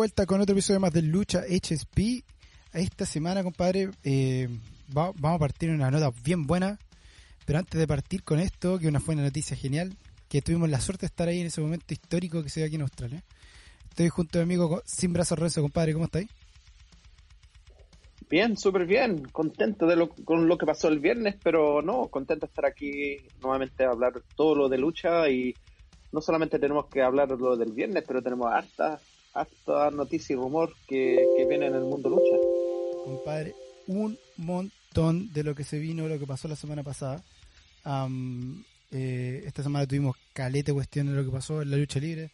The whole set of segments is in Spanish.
vuelta con otro episodio más de Lucha HSP. Esta semana, compadre, eh, va- vamos a partir en una nota bien buena. Pero antes de partir con esto, que una fue una noticia genial, que tuvimos la suerte de estar ahí en ese momento histórico que se dio aquí en Australia. Estoy junto a mi amigo sin brazos gruesos, compadre, ¿cómo estáis? Bien, súper bien, contento de lo, con lo que pasó el viernes, pero no, contento de estar aquí nuevamente a hablar todo lo de lucha y no solamente tenemos que hablar lo del viernes, pero tenemos harta, harta noticia y rumor que, que viene en el mundo lucha. compadre, un montón de lo que se vino, lo que pasó la semana pasada. Am, eh, esta semana tuvimos calete cuestiones de lo que pasó en la lucha libre.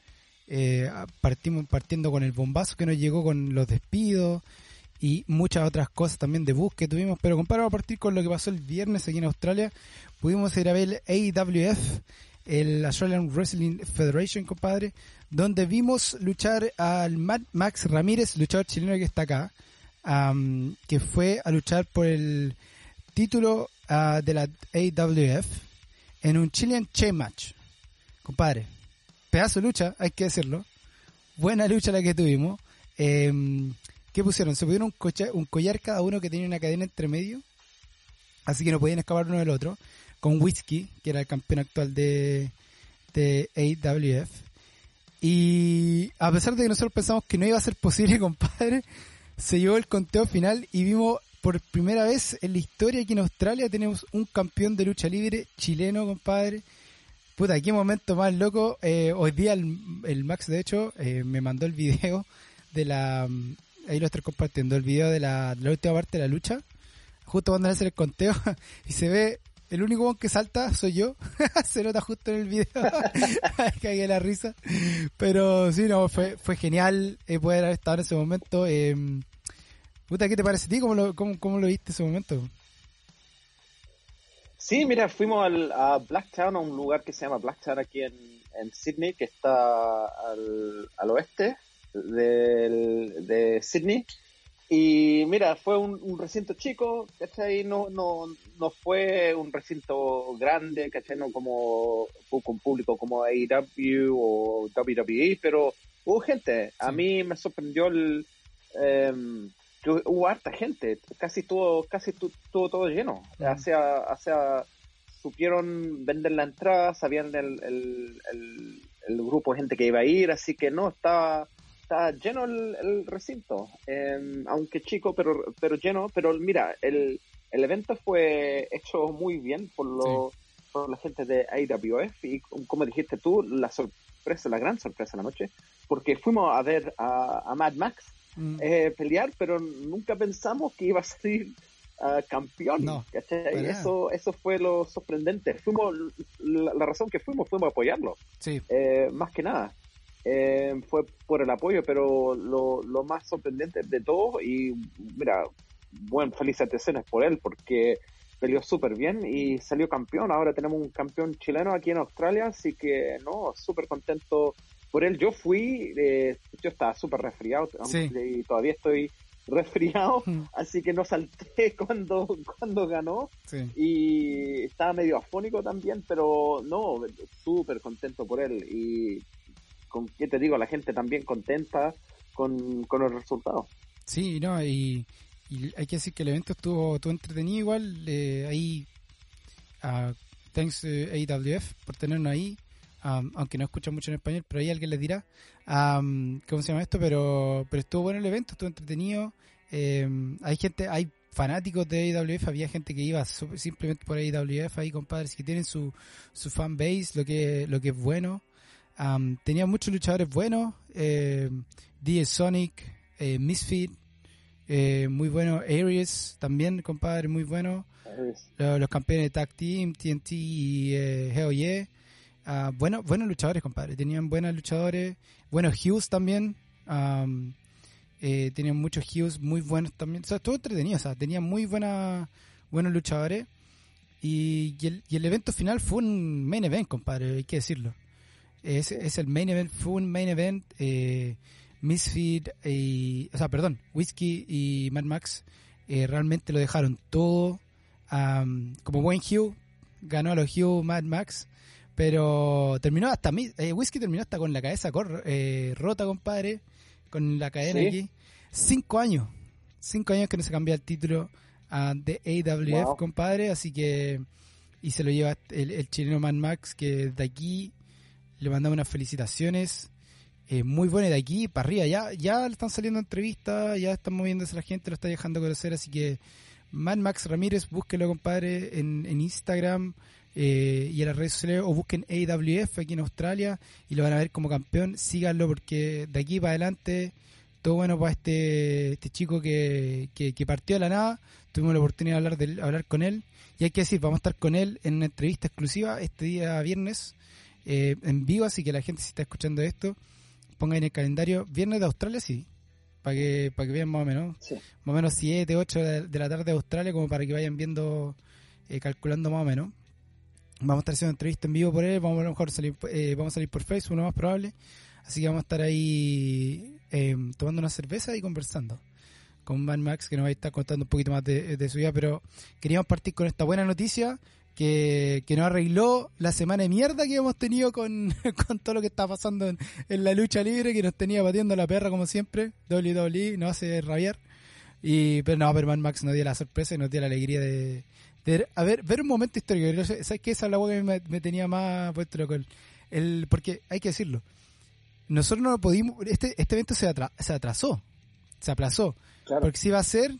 Eh, partimos partiendo con el bombazo que nos llegó con los despidos y muchas otras cosas también de bus que tuvimos. Pero compadre, vamos a partir con lo que pasó el viernes aquí en Australia. Pudimos ir a ver el AWF, el Australian Wrestling Federation, compadre, donde vimos luchar al Max Ramírez, luchador chileno que está acá que fue a luchar por el título ah, de la AWF en un Chilean Chain Match. Compadre, pedazo de lucha, hay que decirlo. Buena lucha la que tuvimos. Em, ¿Qué pusieron? Se pusieron un, cocha- un collar cada uno que tenía una cadena entre medio. Así que no podían escapar uno del otro. Con Whiskey, que era el campeón actual de, de AWF. Y a pesar de que nosotros pensamos que no iba a ser posible, compadre, se llevó el conteo final y vimos por primera vez en la historia que en Australia tenemos un campeón de lucha libre chileno, compadre. Puta, qué momento más loco. Eh, hoy día el, el Max, de hecho, eh, me mandó el video de la... Ahí lo estoy compartiendo, el video de la, de la última parte de la lucha. Justo cuando hace el conteo y se ve... El único que salta soy yo. se nota justo en el video. Cagué la risa. Pero sí, no, fue, fue genial eh, poder haber estado en ese momento. Puta, ¿qué te parece a ti? ¿Cómo lo, cómo, cómo lo viste ese momento? Sí, mira, fuimos al, a Blacktown, a un lugar que se llama Blacktown aquí en, en Sydney, que está al, oeste de Sydney. Y mira, fue un, un recinto chico, ¿cachai? No, no, no fue un recinto grande, ¿cachai? No como con público como AEW o WWE, pero hubo gente. A mí me sorprendió el, em, que hubo harta gente, casi estuvo, casi estu- estuvo todo lleno. O sea, supieron vender la entrada, sabían el, el, el, el grupo de gente que iba a ir, así que no, estaba, estaba lleno el, el recinto, eh, aunque chico, pero, pero lleno, pero mira, el, el evento fue hecho muy bien por, lo, por la gente de AWF y como dijiste tú, la sorpresa, la gran sorpresa de la noche, porque fuimos a ver a, a Mad Max Mm, eh, pelear, pero nunca pensamos que iba a salir ah, campeón. No, nada. Eso, eso fue lo sorprendente. Fuimos, la, la razón que fuimos, fuimos a apoyarlo, sí, eh, más que nada. Eh, fue por el apoyo, pero lo, lo más sorprendente de todo, y mira, buen felicitaciones por él, porque peleó súper bien y salió campeón. Ahora tenemos un campeón chileno aquí en Australia, así que no, súper contento por él. Yo fui, eh, yo estaba súper resfriado Sí. y todavía estoy resfriado, Mm. así que no salté cuando, cuando ganó sí. y estaba medio afónico también, pero no, súper contento por él y con qué te digo, la gente también contenta con, con el resultado. Sí, no, y, y hay que decir que el evento estuvo, estuvo entretenido igual. eh, ahí, ah, thanks eh, AWF por tenernos ahí. am, aunque no escuchan mucho en español, pero ahí alguien les dirá am, cómo se llama esto. Pero, pero estuvo bueno el evento, estuvo entretenido. eh, hay gente, hay fanáticos de AWF, había gente que iba simplemente por AWF ahí, compadres, que tienen su, su fan base, lo que, lo que es bueno. Am, tenía muchos luchadores buenos. Eh, DJ Sonic, eh, Misfit, eh, muy bueno. Aries también, compadre, muy bueno. Los, los campeones de Tag Team, TNT y eh, Hell Yeah. Ah, bueno, buenos luchadores, compadre. Tenían buenos luchadores. Buenos Hughes también. Am, eh, tenían muchos Hughes muy buenos también. O sea, todo entretenido. O sea, tenían muy buena, buenos luchadores. Y, y el, y el evento final fue un main event, compadre, hay que decirlo. Es, es el main event, fue un main event. Eh, Misfit y. O sea, perdón, Whiskey y Mad Max eh, realmente lo dejaron todo. como buen Hugh, ganó a los Hugh Mad Max. Pero terminó hasta, eh, Whisky terminó hasta con la cabeza eh, rota, compadre, con la cadena aquí. Cinco años, cinco años que no se cambia el título uh, de AWF, compadre, así que, y se lo lleva el, chileno Man Max, que de aquí le mandamos unas felicitaciones. Eh, muy buena de aquí para arriba. Ya, ya le están saliendo entrevistas, ya están moviéndose la gente, lo está dejando conocer. Así que Man Max Ramírez, búsquelo, compadre, en, en Instagram eh, y en las redes sociales o busquen AWF aquí en Australia y lo van a ver como campeón. Síganlo porque de aquí para adelante todo bueno para este, este chico que, que, partió de la nada. Tuvimos la oportunidad de hablar, de, hablar con él. Y hay que decir, vamos a estar con él en una entrevista exclusiva este día viernes eh, en vivo. Así que la gente, si está escuchando esto, ponga en el calendario viernes de Australia, sí. Para que, para que vean más o menos. Más o menos 7, 8 de, la tarde de Australia, como para que vayan viendo, eh, calculando más o menos. Vamos a estar haciendo entrevista en vivo por él, vamos a, lo mejor salir, eh, vamos a salir por Facebook, lo más probable. Así que vamos a estar ahí eh, tomando una cerveza y conversando con Van Max, que nos va a estar contando un poquito más de, su vida. Pero queríamos partir con esta buena noticia que, que nos arregló la semana de mierda que hemos tenido con, con todo lo que está pasando en, la lucha libre, que nos tenía batiendo la perra como siempre. WWE nos hace rabiar. Y, pero no, pero Van Max nos dio la sorpresa y nos dio la alegría de, a ver, ver un momento histórico. ¿Sabes qué? Esa es la que me, me tenía más puesto loco. El, porque hay que decirlo. Nosotros no pudimos. Este, este evento se, se atrasó. Se aplazó. Porque se iba a hacer.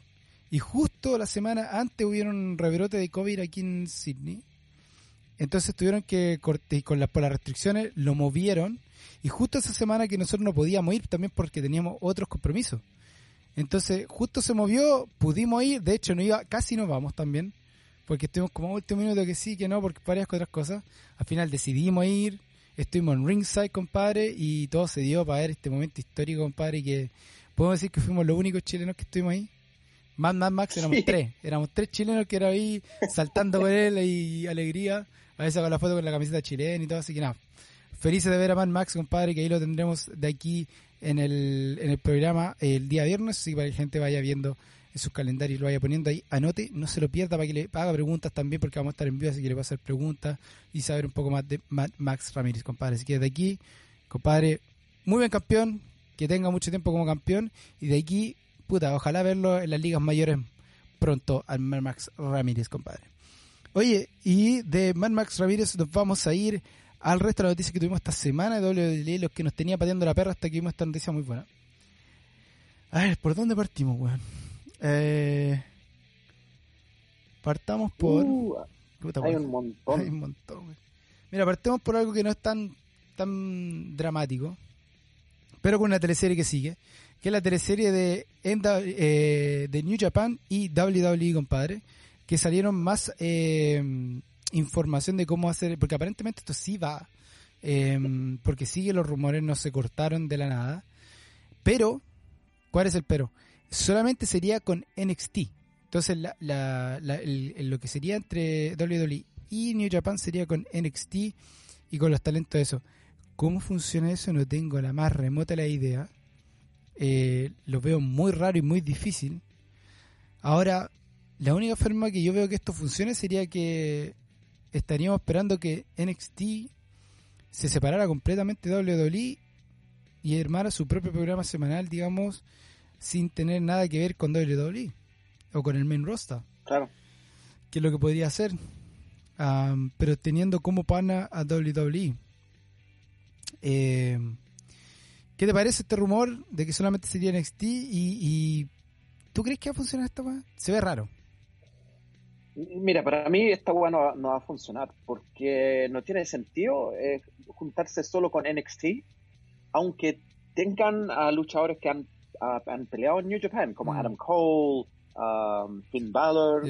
Y justo la semana antes hubieron un rebrote de COVID aquí en Sydney. Entonces tuvieron que con las, por las restricciones lo movieron. Y justo esa semana que nosotros no podíamos ir también porque teníamos otros compromisos. Entonces, justo se movió, pudimos ir, de hecho no iba, casi nos vamos también, porque estuvimos como último minuto que sí, que no, porque varias otras cosas. Al final decidimos ir, estuvimos en ringside, compadre, y todo se dio para ver este momento histórico, compadre, que podemos decir que fuimos los únicos chilenos que estuvimos ahí. Más, más, Max, éramos tres. Éramos tres chilenos que eran ahí saltando con él y alegría. A veces con la foto con la camiseta chilena y todo, así que nada. Felices de ver a Mad Max, compadre, que ahí lo tendremos de aquí en el, en el programa el día viernes, así para que la gente vaya viendo en sus calendarios lo vaya poniendo ahí, anote, no se lo pierda para que le haga preguntas también, porque vamos a estar en vivo, así que le va a hacer preguntas y saber un poco más de Max Ramírez, compadre. Así que de aquí, compadre, muy buen campeón, que tenga mucho tiempo como campeón, y de aquí, puta, ojalá verlo en las ligas mayores pronto al Max Ramírez, compadre. Oye, y de Mad Max Ramírez nos vamos a ir al resto de las noticias que tuvimos esta semana de WWE, los que nos tenía pateando la perra hasta que vimos esta noticia muy buena. A ver, ¿por dónde partimos, weón? Eh, partamos por. Uh, hay un montón. Hay un montón. Mira, partemos por algo que no es tan, tan dramático, pero con una teleserie que sigue, que es la teleserie de, eh, de New Japan y WWE, compadre, que salieron más eh, información de cómo hacer, porque aparentemente esto sí va, eh, porque sigue los rumores, no se cortaron de la nada, pero, ¿cuál es el pero? solamente sería con NXT. Entonces, lo que sería entre WWE y New Japan sería con NXT y con los talentos de eso. ¿Cómo funciona eso? No tengo la más remota la idea. Eh, lo veo muy raro y muy difícil. Ahora, la única forma que yo veo que esto funcione sería que estaríamos esperando que NXT se separara completamente de WWE y armara su propio programa semanal, digamos, sin tener nada que ver con WWE o con el main roster. Claro. Que es lo que podría hacer. pero teniendo como pana a WWE. Eh, ¿Qué te parece este rumor de que solamente sería NXT? Y, y ¿Tú crees que va a funcionar esta weá? Se ve raro. Mira, para mí esta weá no, va a funcionar porque no tiene sentido eh, juntarse solo con NXT, aunque tengan a luchadores que han han peleado en New Japan, como mm. Adam Cole, um, Finn Balor,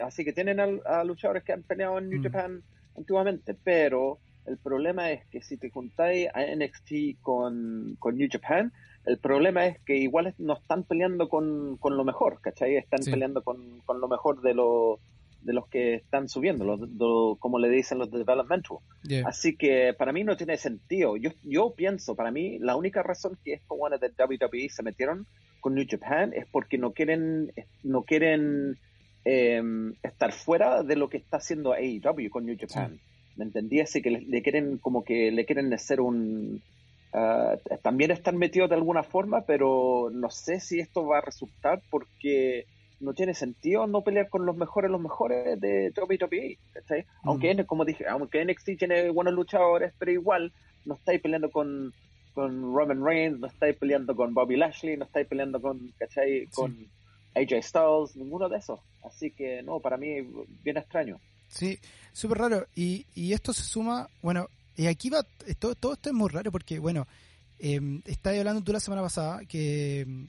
Así que tienen a, luchadores que han peleado en New mm. Japan antiguamente, pero el problema es que si te juntáis a NXT con, con New Japan, el problema es que igual no están peleando con, con lo mejor, ¿cachai? Están peleando con, con, lo mejor de lo, de los que están subiendo, los, como le dicen los de developmental. Así que para mí no tiene sentido. Yo, yo pienso, para mí, la única razón que estos buenos de WWE se metieron con New Japan es porque no quieren, no quieren em, estar fuera de lo que está haciendo AEW con New Japan. ¿Me entendí? Así que le, quieren, como que le quieren hacer un... Ah, también están metidos de alguna forma, pero no sé si esto va a resultar porque no tiene sentido no pelear con los mejores, los mejores de WWE, ¿cachai? Aunque, mm. como dije, aunque NXT tiene buenos luchadores, pero igual no estáis peleando con, con Roman Reigns, no estáis peleando con Bobby Lashley, no estáis peleando con, ¿cachai? Con AJ Styles, ninguno de esos. Así que, no, para mí, bien extraño. Sí, súper raro. Y, y esto se suma, bueno, y aquí va, todo, todo esto es muy raro porque, bueno, eh, estabas hablando tú la semana pasada que em,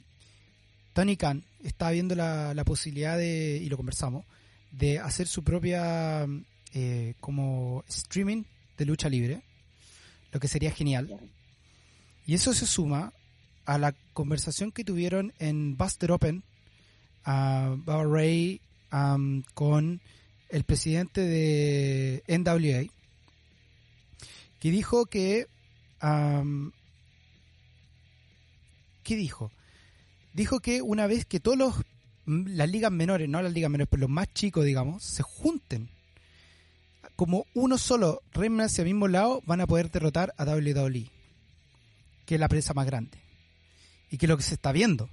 Tony Khan está viendo la, la, posibilidad de, y lo conversamos, de hacer su propia eh, como streaming de lucha libre, lo que sería genial. Y eso se suma a la conversación que tuvieron en Buster Open a uh, Ray con el presidente de NWA, que dijo que... ¿Qué dijo? Dijo que una vez que todos los las ligas menores, no las ligas menores, pero los más chicos, digamos, se junten como uno solo, remen hacia el mismo lado, van a poder derrotar a WWE, que es la presa más grande. Y que es lo que se está viendo.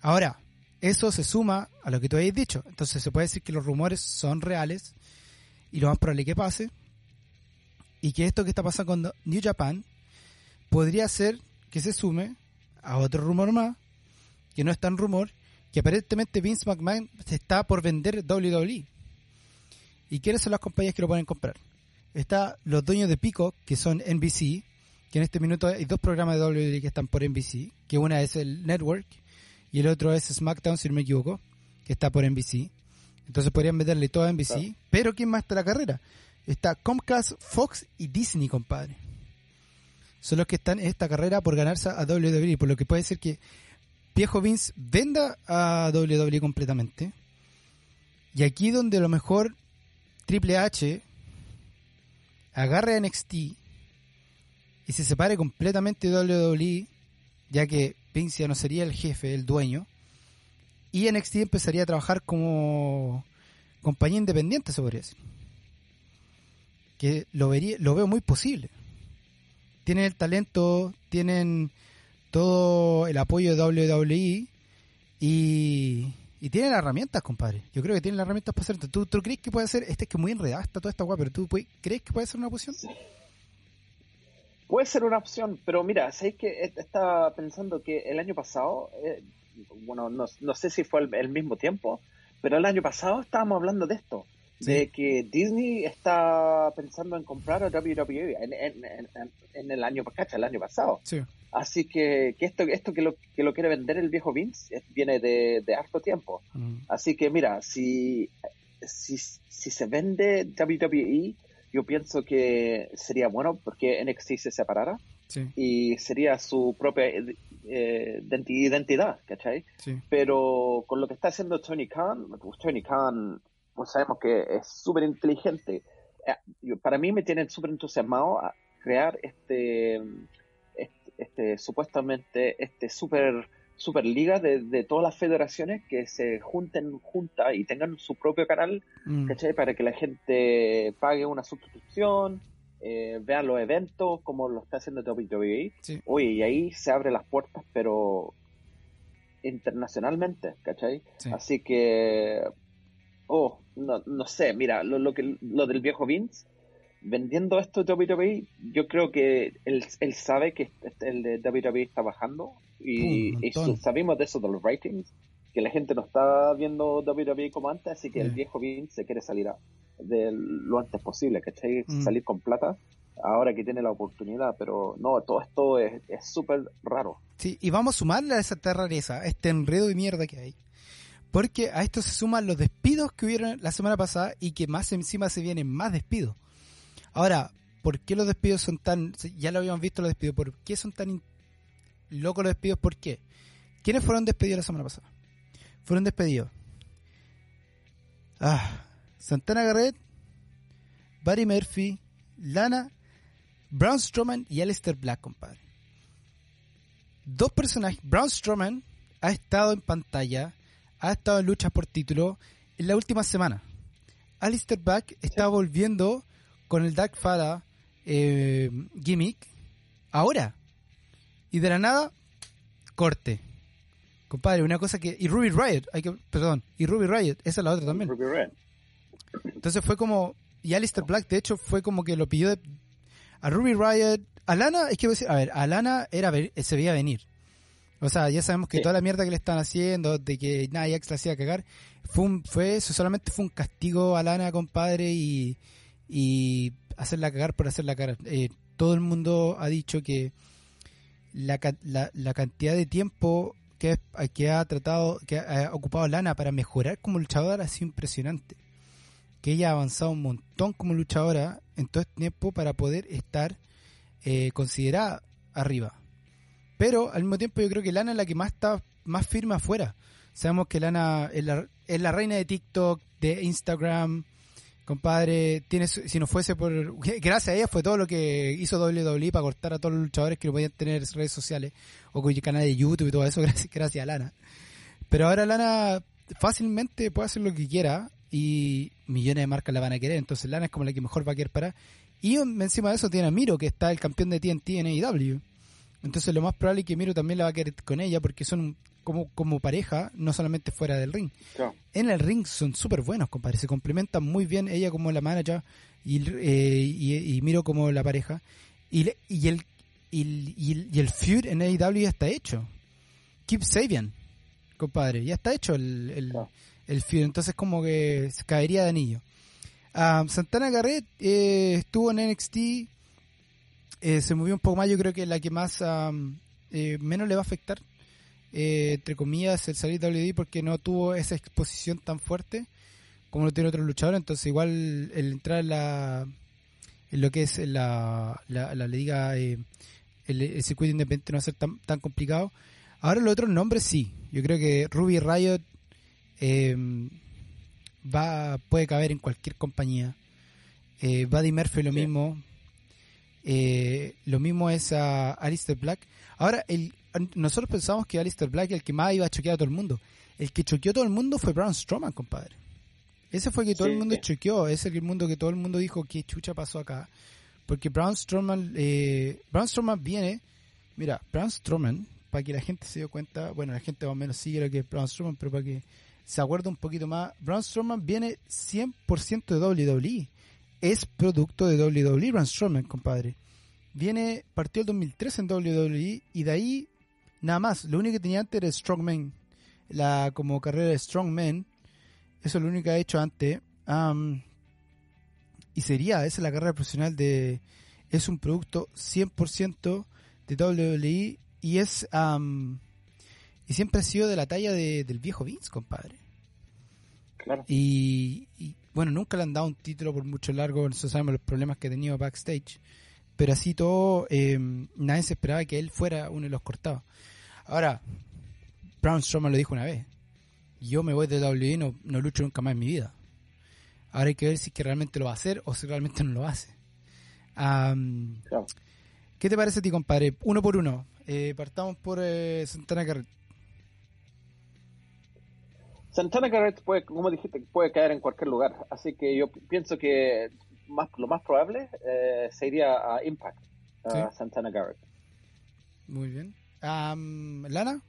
Ahora, eso se suma a lo que tú habéis dicho. Entonces se puede decir que los rumores son reales y lo más probable que pase. Y que esto que está pasando con New Japan podría ser que se sume a otro rumor más, que no es tan rumor, que aparentemente Vince McMahon se está por vender WWE. ¿Y quiénes son las compañías que lo pueden comprar? Está los dueños de Pico, que son NBC, que en este minuto hay dos programas de WWE que están por NBC, que una es el Network y el otro es SmackDown, si no me equivoco, que está por NBC. Entonces podrían meterle todo a NBC. Pero ¿quién más está la carrera? Está Comcast, Fox y Disney, compadre. Son los que están en esta carrera por ganarse a WWE, por lo que puede ser que viejo Vince venda a WWE completamente. Y aquí donde a lo mejor Triple H agarre a NXT y se separe completamente de WWE, ya que No sería el jefe, el dueño, y NXT empezaría a trabajar como compañía independiente, se podría decir. Que lo, vería, lo veo muy posible. Tienen el talento, tienen todo el apoyo de WWE y, y tienen herramientas, compadre. Yo creo que tienen las herramientas para hacerlo. ¿Tú, ¿Tú crees que puede ser? Este es que muy enredada está toda esta guapa, pero ¿tú crees que puede ser una opción? Puede ser una opción, pero mira, ¿sabéis que estaba pensando que el año pasado, eh, bueno, no, no, sé si fue el, mismo tiempo, pero el año pasado estábamos hablando de esto, de que Disney está pensando en comprar a WWE en, en, el año, ¿cacha? El año pasado. Así que, que, esto, esto que lo, que lo quiere vender el viejo Vince viene de, de harto tiempo. Mm. Así que mira, si, si, si se vende WWE yo pienso que sería bueno porque NXT se separara y sería su propia eh, identidad, ¿cachai? Pero con lo que está haciendo Tony Khan, pues Tony Khan, pues sabemos que es súper inteligente. Eh, para mí me tiene súper entusiasmado a crear este, este, este supuestamente, este súper Superliga de, de todas las federaciones que se junten juntas y tengan su propio canal, mm. ¿cachai? Para que la gente pague una suscripción, eh, vean los eventos como lo está haciendo WWE. Sí. y ahí se abren las puertas, pero internacionalmente, ¿cachai? Así que, oh, no, no sé, mira, lo, lo, que, lo del viejo Vince vendiendo esto de WWE, yo creo que él, él sabe que el de WWE está bajando y, sabemos de eso de los ratings, que la gente no está viendo WWE como antes, así que el viejo Vince se quiere salir de lo antes posible, ¿cachai? Mm. Salir con plata ahora que tiene la oportunidad, pero no, todo esto es súper raro. Sí, y vamos a sumarle a esa rareza, a este enredo de mierda que hay. Porque a esto se suman los despidos que hubieron la semana pasada y que más encima se vienen más despidos. Ahora, ¿por qué los despidos son tan... Ya lo habíamos visto los despidos, ¿por qué son tan locos los despidos? ¿Por qué? ¿Quiénes fueron despedidos la semana pasada? Fueron despedidos. Ah, Santana Garrett, Barry Murphy, Lana, Braun Strowman y Alistair Black, compadre. Dos personajes. Braun Strowman ha estado en pantalla, ha estado en luchas por título en la última semana. Alistair Black está volviendo con el Dark Fada eh, gimmick ahora. Y de la nada, corte. Compadre, una cosa que... Y Ruby Riot, hay que, perdón, y Ruby Riot, esa es la otra también. Ruby Riot. Entonces fue como... Y Alistair Black, de hecho, fue como que lo pidió de- a Ruby Riot. A Lana, es que, a ver, a Lana era, ver- se veía venir. O sea, ya sabemos que Sí. toda la mierda que le están haciendo, de que Nia Jax la hacía cagar, fue, un- fue eso, solamente fue un castigo a Lana, compadre, y, y hacerla cagar por hacerla cagar. Eh, todo el mundo ha dicho que la, la, cantidad de tiempo que, que ha tratado, que ha ocupado Lana para mejorar como luchadora ha sido impresionante. Que ella ha avanzado un montón como luchadora en todo este tiempo para poder estar eh, considerada arriba. Pero al mismo tiempo yo creo que Lana es la que más está más firme afuera. Sabemos que Lana es la, es la reina de TikTok, de Instagram, compadre, tiene si no fuese por gracias a ella fue todo lo que hizo WWE para cortar a todos los luchadores que no podían tener redes sociales o con el canal de YouTube y todo eso gracias, gracias a Lana. Pero ahora Lana fácilmente puede hacer lo que quiera y millones de marcas la van a querer, entonces Lana es como la que mejor va a querer parar. Y encima de eso tiene a Miro, que está el campeón de TNT en AEW. Entonces lo más probable es que Miro también la va a querer con ella porque son como, como pareja, no solamente fuera del ring. Claro. En el ring son súper buenos, compadre. Se complementan muy bien ella como la manager y, eh, y, y Miro como la pareja. Y, le- y el, y, el- y el- feud en AEW ya está hecho. Keep Sabian, compadre. Ya está hecho el, el, Claro. el feud. Entonces como que se caería de anillo. Ah, Santana Garrett eh, estuvo en NXT. eh, se movió un poco más. Yo creo que la que más eh, menos le va a afectar eh, entre comillas, el salir de WWE porque no tuvo esa exposición tan fuerte como lo tiene otros luchadores. Entonces, igual el entrar en, la, en lo que es la, la, la liga, eh, el, el circuito independiente no va a ser tan, tan complicado. Ahora, los otros nombres sí. Yo creo que Ruby Riot eh, va puede caber en cualquier compañía. Eh, Buddy Murphy lo Sí. mismo. Eh, lo mismo es a Alistair Black. Ahora, el, nosotros pensamos que Alistair Black el que más iba a choquear a todo el mundo. El que choqueó a todo el mundo fue Braun Strowman, compadre. Ese fue el que todo Sí. el mundo choqueó. Ese es el mundo que todo el mundo dijo que chucha pasó acá. Porque Braun Strowman, eh, Braun Strowman viene, mira, Braun Strowman, para que la gente se dé cuenta, bueno, la gente más o menos sigue lo que es Braun Strowman, pero para que se acuerde un poquito más, Braun Strowman viene 100% de WWE. Es producto de WWE, Braun Strowman, compadre. Viene, partió el 2003 en WWE y de ahí nada más. Lo único que tenía antes era Strongman, la como carrera de Strongman. Eso es lo único que ha hecho antes. Am, y sería, esa es la carrera profesional de... Es un producto 100% de WWE y es... am, y siempre ha sido de la talla de- del viejo Vince, compadre. Claro. Y, y, bueno, nunca le han dado un título por mucho largo, nosotros sabemos los problemas que ha tenido backstage. Pero así todo, eh, nadie se esperaba que él fuera uno de los cortados. Ahora, Braun Strowman lo dijo una vez. Yo me voy de WWE y no, no lucho nunca más en mi vida. Ahora hay que ver si es que realmente lo va a hacer o si realmente no lo hace. Claro. ¿Qué te parece a ti, compadre? Uno por uno. Eh, partamos por eh, Santana Garrett. Santana Garrett puede, como dijiste, puede caer en cualquier lugar. Así que yo pi- pienso que más, lo más probable eh, sería a Impact, a. Santana Garrett. Muy bien. Am, ¿Lana?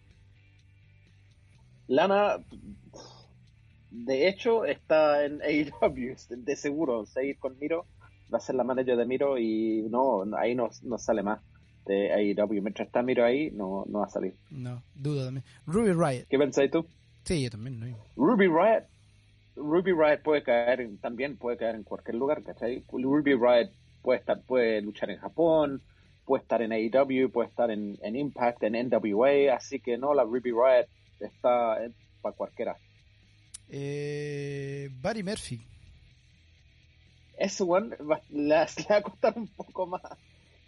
Lana, de hecho, está en AEW, de seguro. Seguir con Miro, va a ser la manager de Miro y no, ahí no, no sale más de AEW. Mientras está Miro ahí, no, no va a salir. No, dudo también. Ruby Riot. ¿Qué pensáis tú? Sí, yo también. No. Ruby Riot, Ruby Riot puede caer en- también puede caer en cualquier lugar, ¿cachai? Ruby Riot puede estar, puede luchar en Japón, puede estar en AEW, puede estar en, en Impact, en NWA, así que no, la Ruby Riot está para cualquiera. Eh, Buddy Murphy. Ese one va, le, va a costar un poco más.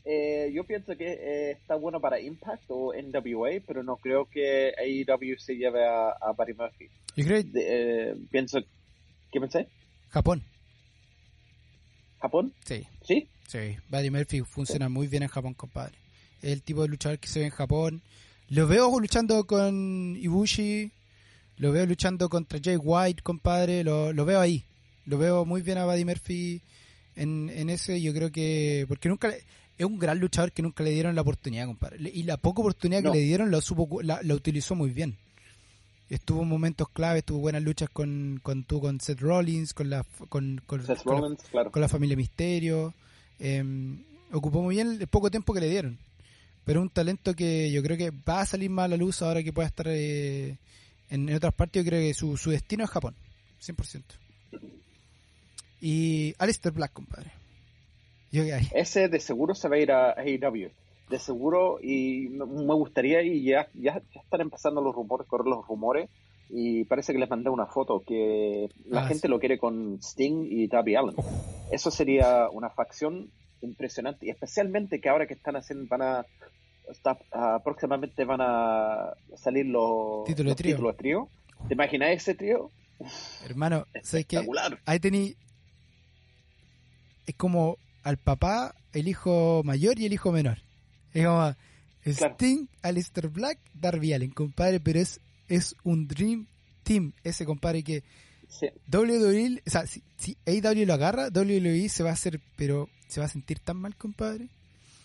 Eh, yo pienso que eh, está bueno para Impact o NWA, pero no creo que AEW se lleve a, a Buddy Murphy. Yo creo que De- eh, pienso, ¿qué pensé? Japón. ¿Japón? Sí, ¿Sí? sí. Buddy Murphy funciona muy bien en Japón, compadre. Es el tipo de luchador que se ve en Japón. Lo veo luchando con Ibushi. Lo veo luchando contra Jay White, compadre. Lo, lo veo ahí. Lo veo muy bien a Buddy Murphy en, en ese. Yo creo que. Porque nunca. le- es un gran luchador que nunca le dieron la oportunidad, compadre. Y la poca oportunidad No. que le dieron la, supo, la, la utilizó muy bien. Estuvo en momentos claves, tuvo buenas luchas con, con, tuvo con Seth Rollins, con la, con, con, Seth con la- Rollins, claro. con la familia Misterio. eh, ocupó muy bien el poco tiempo que le dieron. Pero un talento que yo creo que va a salir más a la luz ahora que pueda estar eh, en, en otras partes. Yo creo que su, su destino es Japón, 100%. Y Alistair Black, compadre. Yo. Ese de seguro se va a ir a AEW. De seguro, y me gustaría, y ya, ya, ya están empezando los rumores, correr los rumores, y parece que les mandé una foto que la Ah, gente sí. lo quiere con Sting y Darby Allen. Eso sería una facción impresionante, y especialmente que ahora que están haciendo, van a, está, próximamente van a salir los, Título de trío. títulos de trío. ¿Te imaginas ese trío? Hermano, ¿sabes qué? Ahí tení. Es como al papá, el hijo mayor y el hijo menor. Es como Claro. Sting, Alistair Black, Darby Allen, compadre, pero es, es un Dream Team. Ese compadre que Sí. WWE, o sea, si, si AEW lo agarra, WWE se va a hacer, pero se va a sentir tan mal, compadre.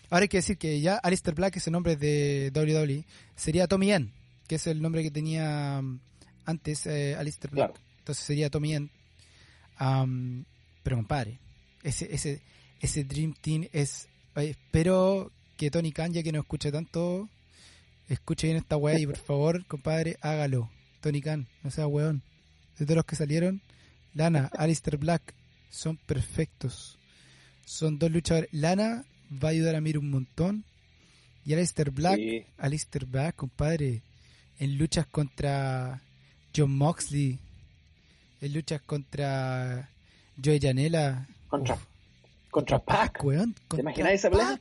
Ahora hay que decir que ya Alistair Black es el nombre de WWE, sería Tommy End, que es el nombre que tenía um, antes eh, Alistair Black. Claro. Entonces sería Tommy End. Am, pero compadre, ese, ese, ese Dream Team es. espero que Tony Khan, ya que no escucha tanto, escuche bien esta weá y por favor, compadre, hágalo. Tony Khan, no sea weón. De todos los que salieron, Lana, Alistair Black, son perfectos. Son dos luchadores. Lana va a ayudar a Mir un montón. Y Alistair Black, Sí. Alistair Black, compadre, en luchas contra John Moxley, en luchas contra Joey Janela. Contra, Uf, contra Pac. weón. ¿Te contra imaginas esa pelea?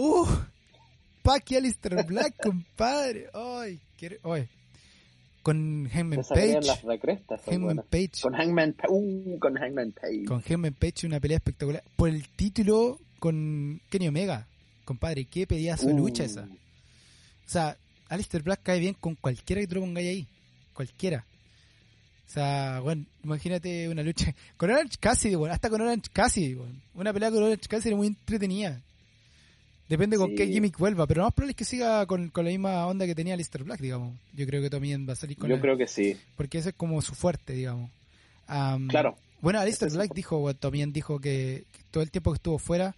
Uh, Pac y Alistair Black, compadre. Ay, quiero- oye. Con Hangman Page. las recrestas. Hangman. Page. Con Hangman, uh, con Hangman Page. Con Hangman Page una pelea espectacular. Por el título con Kenny Omega. Compadre, qué pedazo de Uh, lucha esa. O sea, Alistair Black cae bien con cualquiera que tú lo pongáis ahí. Cualquiera. O sea, bueno, imagínate una lucha con Orange Cassidy, bueno, hasta con Orange Cassidy, bueno. Una pelea con Orange Cassidy muy entretenida. Depende con qué gimmick vuelva, pero lo más probable es que siga con, con la misma onda que tenía Alistair Black, digamos. Yo creo que también va a salir con Yo creo que sí. porque ese es como su fuerte, digamos. Am, Claro. Bueno, Alistair Black dijo, también dijo que, que todo el tiempo que estuvo fuera,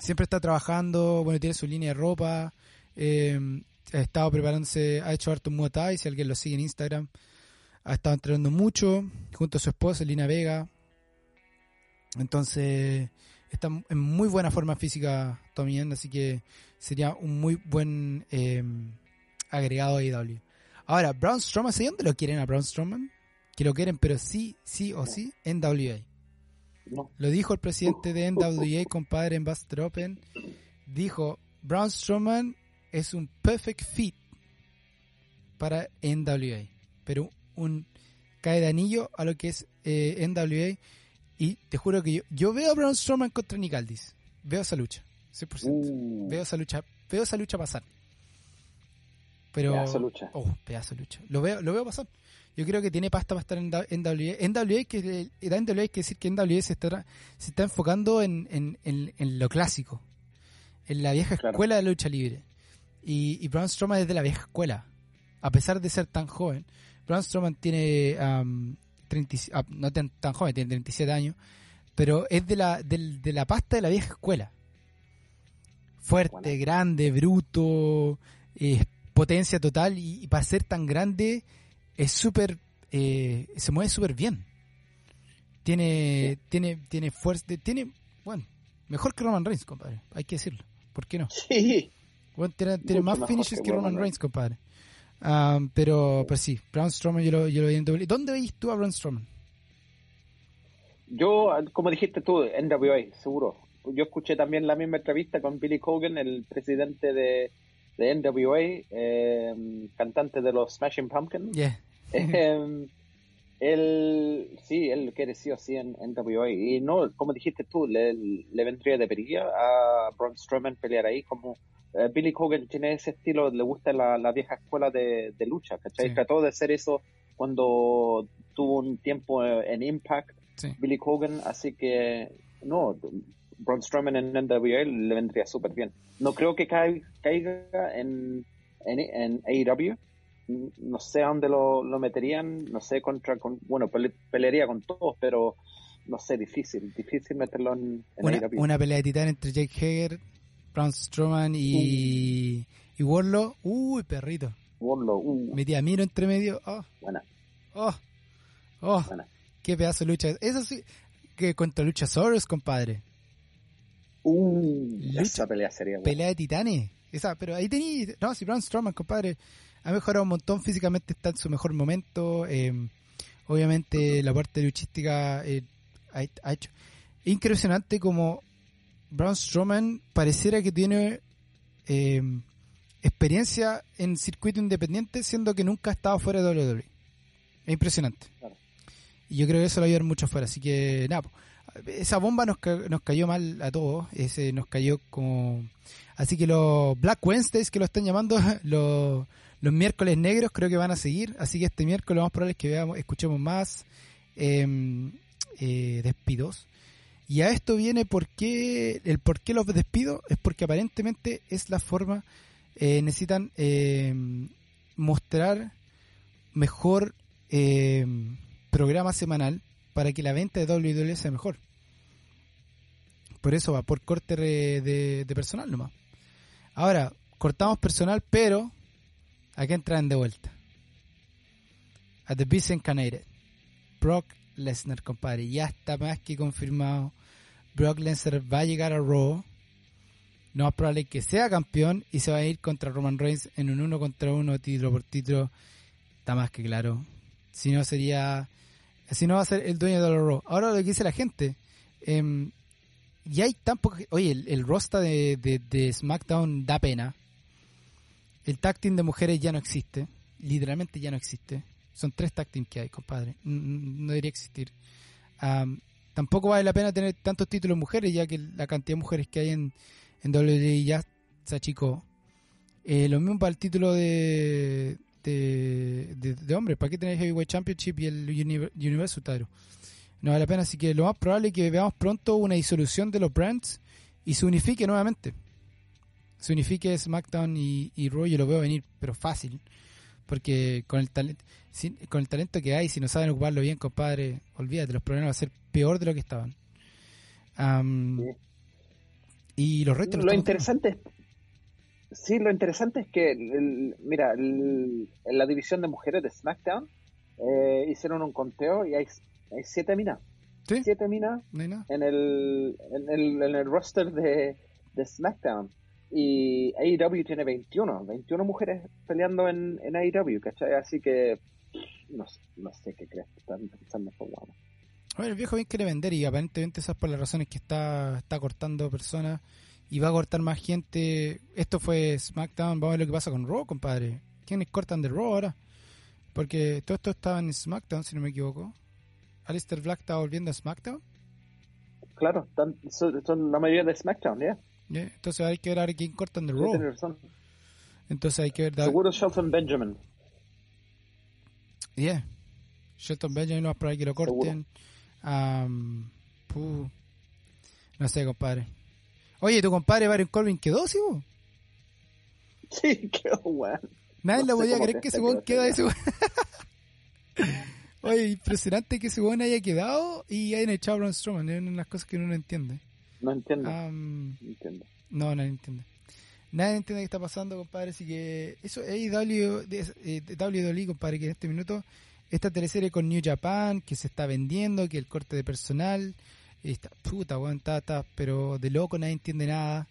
siempre está trabajando, bueno, tiene su línea de ropa, eh, ha estado preparándose, ha hecho harto Muay Thai, si alguien lo sigue en Instagram, ha estado entrenando mucho, junto a su esposa, Lina Vega. Entonces, está en muy buena forma física Tommy End, así que sería un muy buen eh, agregado a AEW. Ahora, Braun Strowman, ¿sé dónde lo quieren a Braun Strowman? Que lo quieren, pero sí, sí o sí, en WA. No. Lo dijo el presidente de NWA, compadre, en Buster Open. Dijo, Braun Strowman es un perfect fit para NWA. Pero un cae de anillo a lo que es eh, NWA. Y te juro que yo, yo veo a Braun Strowman contra Nick Aldis. Veo esa lucha. 100%. Uh, Veo esa lucha, veo esa lucha pasar. Pero Pedazo de lucha. Oh, pedazo de lucha. Lo veo, lo veo pasar. Yo creo que tiene pasta para estar en da- NWA. NWA que da NWA hay que decir que NWA se está se está enfocando en, en, en, en lo clásico, en la vieja Claro. escuela de la lucha libre. Y, y Braun Strowman es de la vieja escuela. A pesar de ser tan joven, Braun Strowman tiene am, 30 y- ah, no tan, tan joven, tiene 37 años, pero es de la, del- de la pasta de la vieja escuela. Fuerte, Bueno. grande, bruto, eh, potencia total y, y para ser tan grande es súper eh, se mueve súper bien tiene tiene tiene fuerza tiene bueno mejor que Roman Reigns compadre hay que decirlo ¿por qué no? Sí. Bueno, tiene, más finishes que Roman Reigns compadre Am, pero pero sí Braun Strowman yo lo, yo lo vi en doble ¿dónde veis tú a Braun Strowman? Yo, como dijiste tú, NWA, seguro. Yo escuché también la misma entrevista con Billy Corgan, el presidente de, de NWA, eh, cantante de los Smashing Pumpkins. yeah Eh, él, sí, él quiere sí o sí en NWA. Y no, como dijiste tú, le, le vendría de perilla a Braun Strowman pelear ahí. Como eh, Billy Corgan tiene ese estilo, le gusta la, la vieja escuela de, de lucha, ¿cachai? Sí. Trató de hacer eso cuando tuvo un tiempo en Impact, Sí. Billy Hogan, así que no, Braun Strowman en NWA le vendría súper bien. No creo que cai- caiga en, en, en AEW, no sé a dónde lo, lo meterían, no sé contra, con, bueno, pele- pelearía con todos, pero no sé, difícil, difícil meterlo en, en Una, AEW. una pelea de titán entre Jake Hager, Braun Strowman y, y Warlow. Uy, perrito. Warlow, uh, Metía a Miro entre medio. Oh, buena, oh, oh. buena. Qué pedazo de lucha. Eso sí, que contra Luchasaurus, compadre. Uh, Lucha- esa pelea sería buena. Pelea de titanes. Esa, pero ahí tenía. No, si Braun Strowman, compadre, ha mejorado un montón físicamente, está en su mejor momento. eh, obviamente, la parte luchística eh, ha, ha hecho. Es impresionante como Braun Strowman pareciera que tiene eh, experiencia en circuito independiente, siendo que nunca ha estado fuera de WWE. Es impresionante. Claro. Y yo creo que eso lo va a ayudar mucho afuera. Así que, nada, esa bomba nos, ca- nos cayó mal a todos. Ese nos cayó como. Así que los Black Wednesdays, que lo están llamando, los, los miércoles negros, creo que van a seguir. Así que este miércoles lo más probable es que veamos, escuchemos más eh, eh, despidos. Y a esto viene por qué, el por qué los despido, es porque aparentemente es la forma, eh, necesitan eh, mostrar mejor eh, programa semanal para que la venta de WWE sea mejor. Por eso va, por corte de, de personal nomás. Ahora, cortamos personal, pero aquí entran de vuelta. A The Beast Incarnated. Brock Lesnar, compadre. Ya está más que confirmado. Brock Lesnar va a llegar a Raw. No es probable que sea campeón y se va a ir contra Roman Reigns en un uno contra uno, título por título. Está más que claro. Si no sería. Si no va a ser el dueño de la Raw. Ahora lo que dice la gente. em, y hay tan poca. Oye, el, el roster de, de, SmackDown da pena. El tag de mujeres ya no existe. Literalmente ya no existe. Son tres tag team que hay, compadre. No debería existir. Am, tampoco vale la pena tener tantos títulos mujeres, ya que la cantidad de mujeres que hay en, en WWE ya se achicó. Eh, lo mismo para el título de, de, de, hombres. ¿Para qué tener Heavyweight Championship y el Univer- Universal Title? No vale la pena, así que lo más probable es que veamos pronto una disolución de los brands y se unifique nuevamente. Se unifique SmackDown y, y Raw, yo lo veo venir, pero fácil. Porque con el, talento con el talento que hay, si no saben ocuparlo bien, compadre, olvídate, los problemas van a ser peor de lo que estaban. Sí. Y los restos los Lo interesante es, sí, lo interesante es que, el- mira, el- en la división de mujeres de SmackDown eh, hicieron un conteo y hay, hay siete minas, ¿Sí? siete minas nada. en el, en el, en el roster de, de SmackDown. Y AEW tiene 21, 21 mujeres peleando en, en AEW, ¿cachai? Así que no, sé- no sé qué crees que están pensando estos guanos. Bueno, el viejo bien quiere vender y aparentemente esas por las razones que está, está cortando personas y va a cortar más gente. Esto fue SmackDown, vamos a ver lo que pasa con Raw, compadre. ¿Quiénes cortan de Raw ahora? Porque todo esto estaba en SmackDown, si no me equivoco. Alistair Black está volviendo a SmackDown. Claro, están- son, son la mayoría de SmackDown, ¿ya? ¿ya? Entonces hay que ver a ver quién cortan de Raw. Entonces hay que ver. Seguro Shelton Benjamin. Yeah. Shelton Benjamin más probable que lo corten. Am, puh. No sé, compadre. Oye, tu compadre Baron Corbin quedó, ¿sí? vos? Sí, qué weón. Nadie No le podía creer que ese weón queda ese weón. Oye, impresionante que ese weón haya quedado y hayan echado a Braun Strowman. Es una de las cosas que uno no entiende. No entiendo. Am, no entiendo. no, nadie entiende. Nadie entiende qué está pasando, compadre. Así que eso es eh, WWE, compadre, que en este minuto esta teleserie con New Japan, que se está vendiendo, que el corte de personal, está, puta, weón, está, está, pero de loco, nadie entiende nada.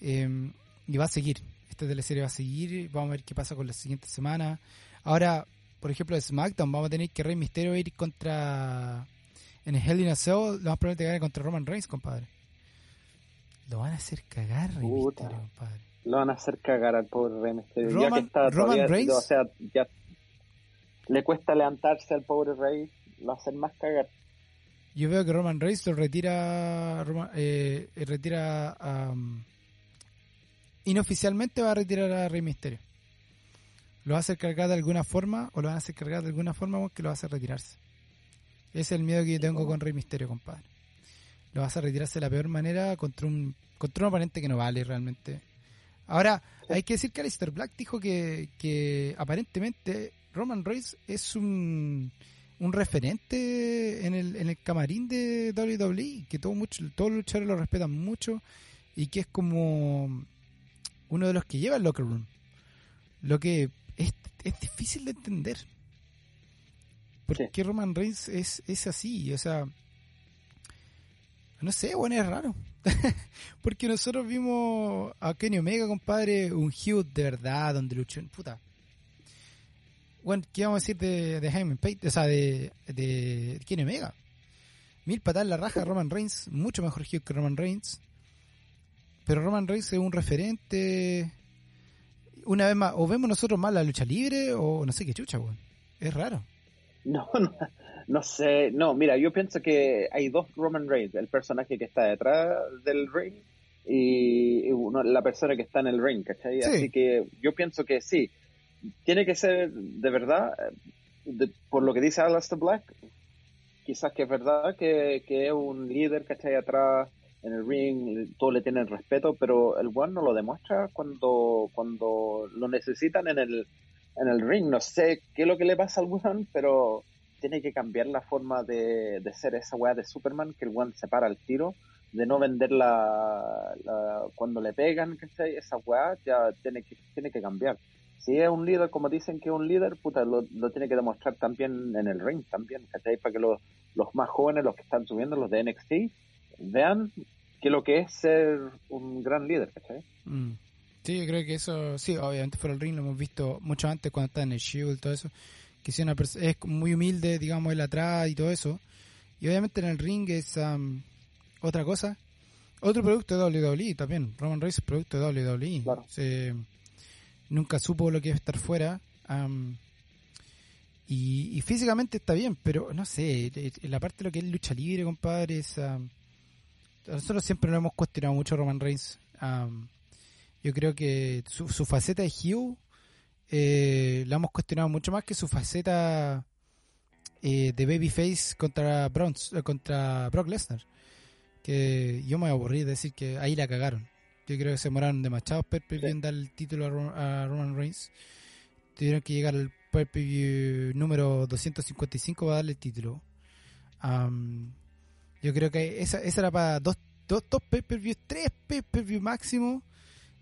Eh, y va a seguir. Esta teleserie va a seguir. Vamos a ver qué pasa con las siguientes semanas. Ahora, por ejemplo, de SmackDown, vamos a tener que Rey Mysterio ir contra. En el Hell in a Cell, lo más probable es que gane contra Roman Reigns, compadre. Lo van a hacer cagar, Rey Puta. Mysterio, compadre. Lo van a hacer cagar al pobre Rey Mysterio. ya Roman- que está Roman todavía-. O sea, ya le cuesta levantarse al pobre Rey. Lo hacen más cagar. Yo veo que Roman Reigns lo retira. Roma- eh, eh, retira. am, inoficialmente va a retirar a Rey Mysterio. lo va a hacer cargar de alguna forma o lo van a hacer cargar de alguna forma que lo va a hacer retirarse. Ese es el miedo que yo tengo con Rey Misterio, compadre. Lo va a retirarse de la peor manera contra un, contra un oponente que no vale realmente. Ahora, hay que decir que Alistair Black dijo que, que aparentemente Roman Reigns es un, un referente en el, en el camarín de WWE, que todo mucho, todos los luchadores lo respetan mucho y que es como uno de los que lleva el locker room. Lo que es, es difícil de entender. ¿Por qué Roman Reigns es, es así? O sea, no sé, bueno, es raro. Porque nosotros vimos a Kenny Omega, compadre, un Hugh de verdad, donde luchó en puta. Bueno, ¿qué vamos a decir de, de Jaime Pate? O sea, de, de Kenny Omega. Mil patadas en la raja Roman Reigns, mucho mejor Hugh que Roman Reigns. Pero Roman Reigns es un referente. Una vez más, o vemos nosotros más la lucha libre, o no sé qué chucha, weón. Es raro. No, no, no sé. No, mira, yo pienso que hay dos Roman Reigns: el personaje que está detrás del ring y uno, la persona que está en el ring, ¿cachai? Así que yo pienso que sí. Tiene que ser de verdad, por lo que dice Aleister Black, quizás que es verdad que, que es un líder, ¿cachai? Atrás en el ring, todos le tienen respeto, pero el One no lo demuestra cuando, cuando lo necesitan en el, en el ring. No sé qué es lo que le pasa al One, pero tiene que cambiar la forma de, de ser esa weá de Superman, que el One se para al tiro, de no vender la, cuando le pegan, ¿cachai? Esa weá ya tiene que, tiene que cambiar. Si es un líder, como dicen que es un líder, puta, lo, tiene que demostrar también en el ring, también, ¿cachai? Para que los, los más jóvenes, los que están subiendo, los de NXT, vean que lo que es ser un gran líder, ¿cachai? Mm. Sí, yo creo que eso, sí, obviamente fuera el ring lo hemos visto mucho antes cuando está en el Shield y todo eso, que si una es muy humilde, digamos, él atrás y todo eso. Y obviamente en el ring es otra cosa. Otro producto de WWE también. Roman Reigns es producto de WWE. nunca supo lo que es estar fuera. y, físicamente está bien, pero no sé, la parte de lo que es lucha libre, compadre, es nosotros siempre lo hemos cuestionado mucho Roman Reigns. yo creo que su, faceta de Hugh eh, la hemos cuestionado mucho más que su faceta eh, de babyface contra, Bronze, eh, contra Brock Lesnar. Que yo me aburrí de decir que ahí la cagaron. Yo creo que se demoraron demasiado per en dar el título a, Roman Reigns. Tuvieron que llegar al per número 255 para darle el título. Yo creo que esa, esa era para dos, dos, dos pay-per-views, tres pay-per-views máximo.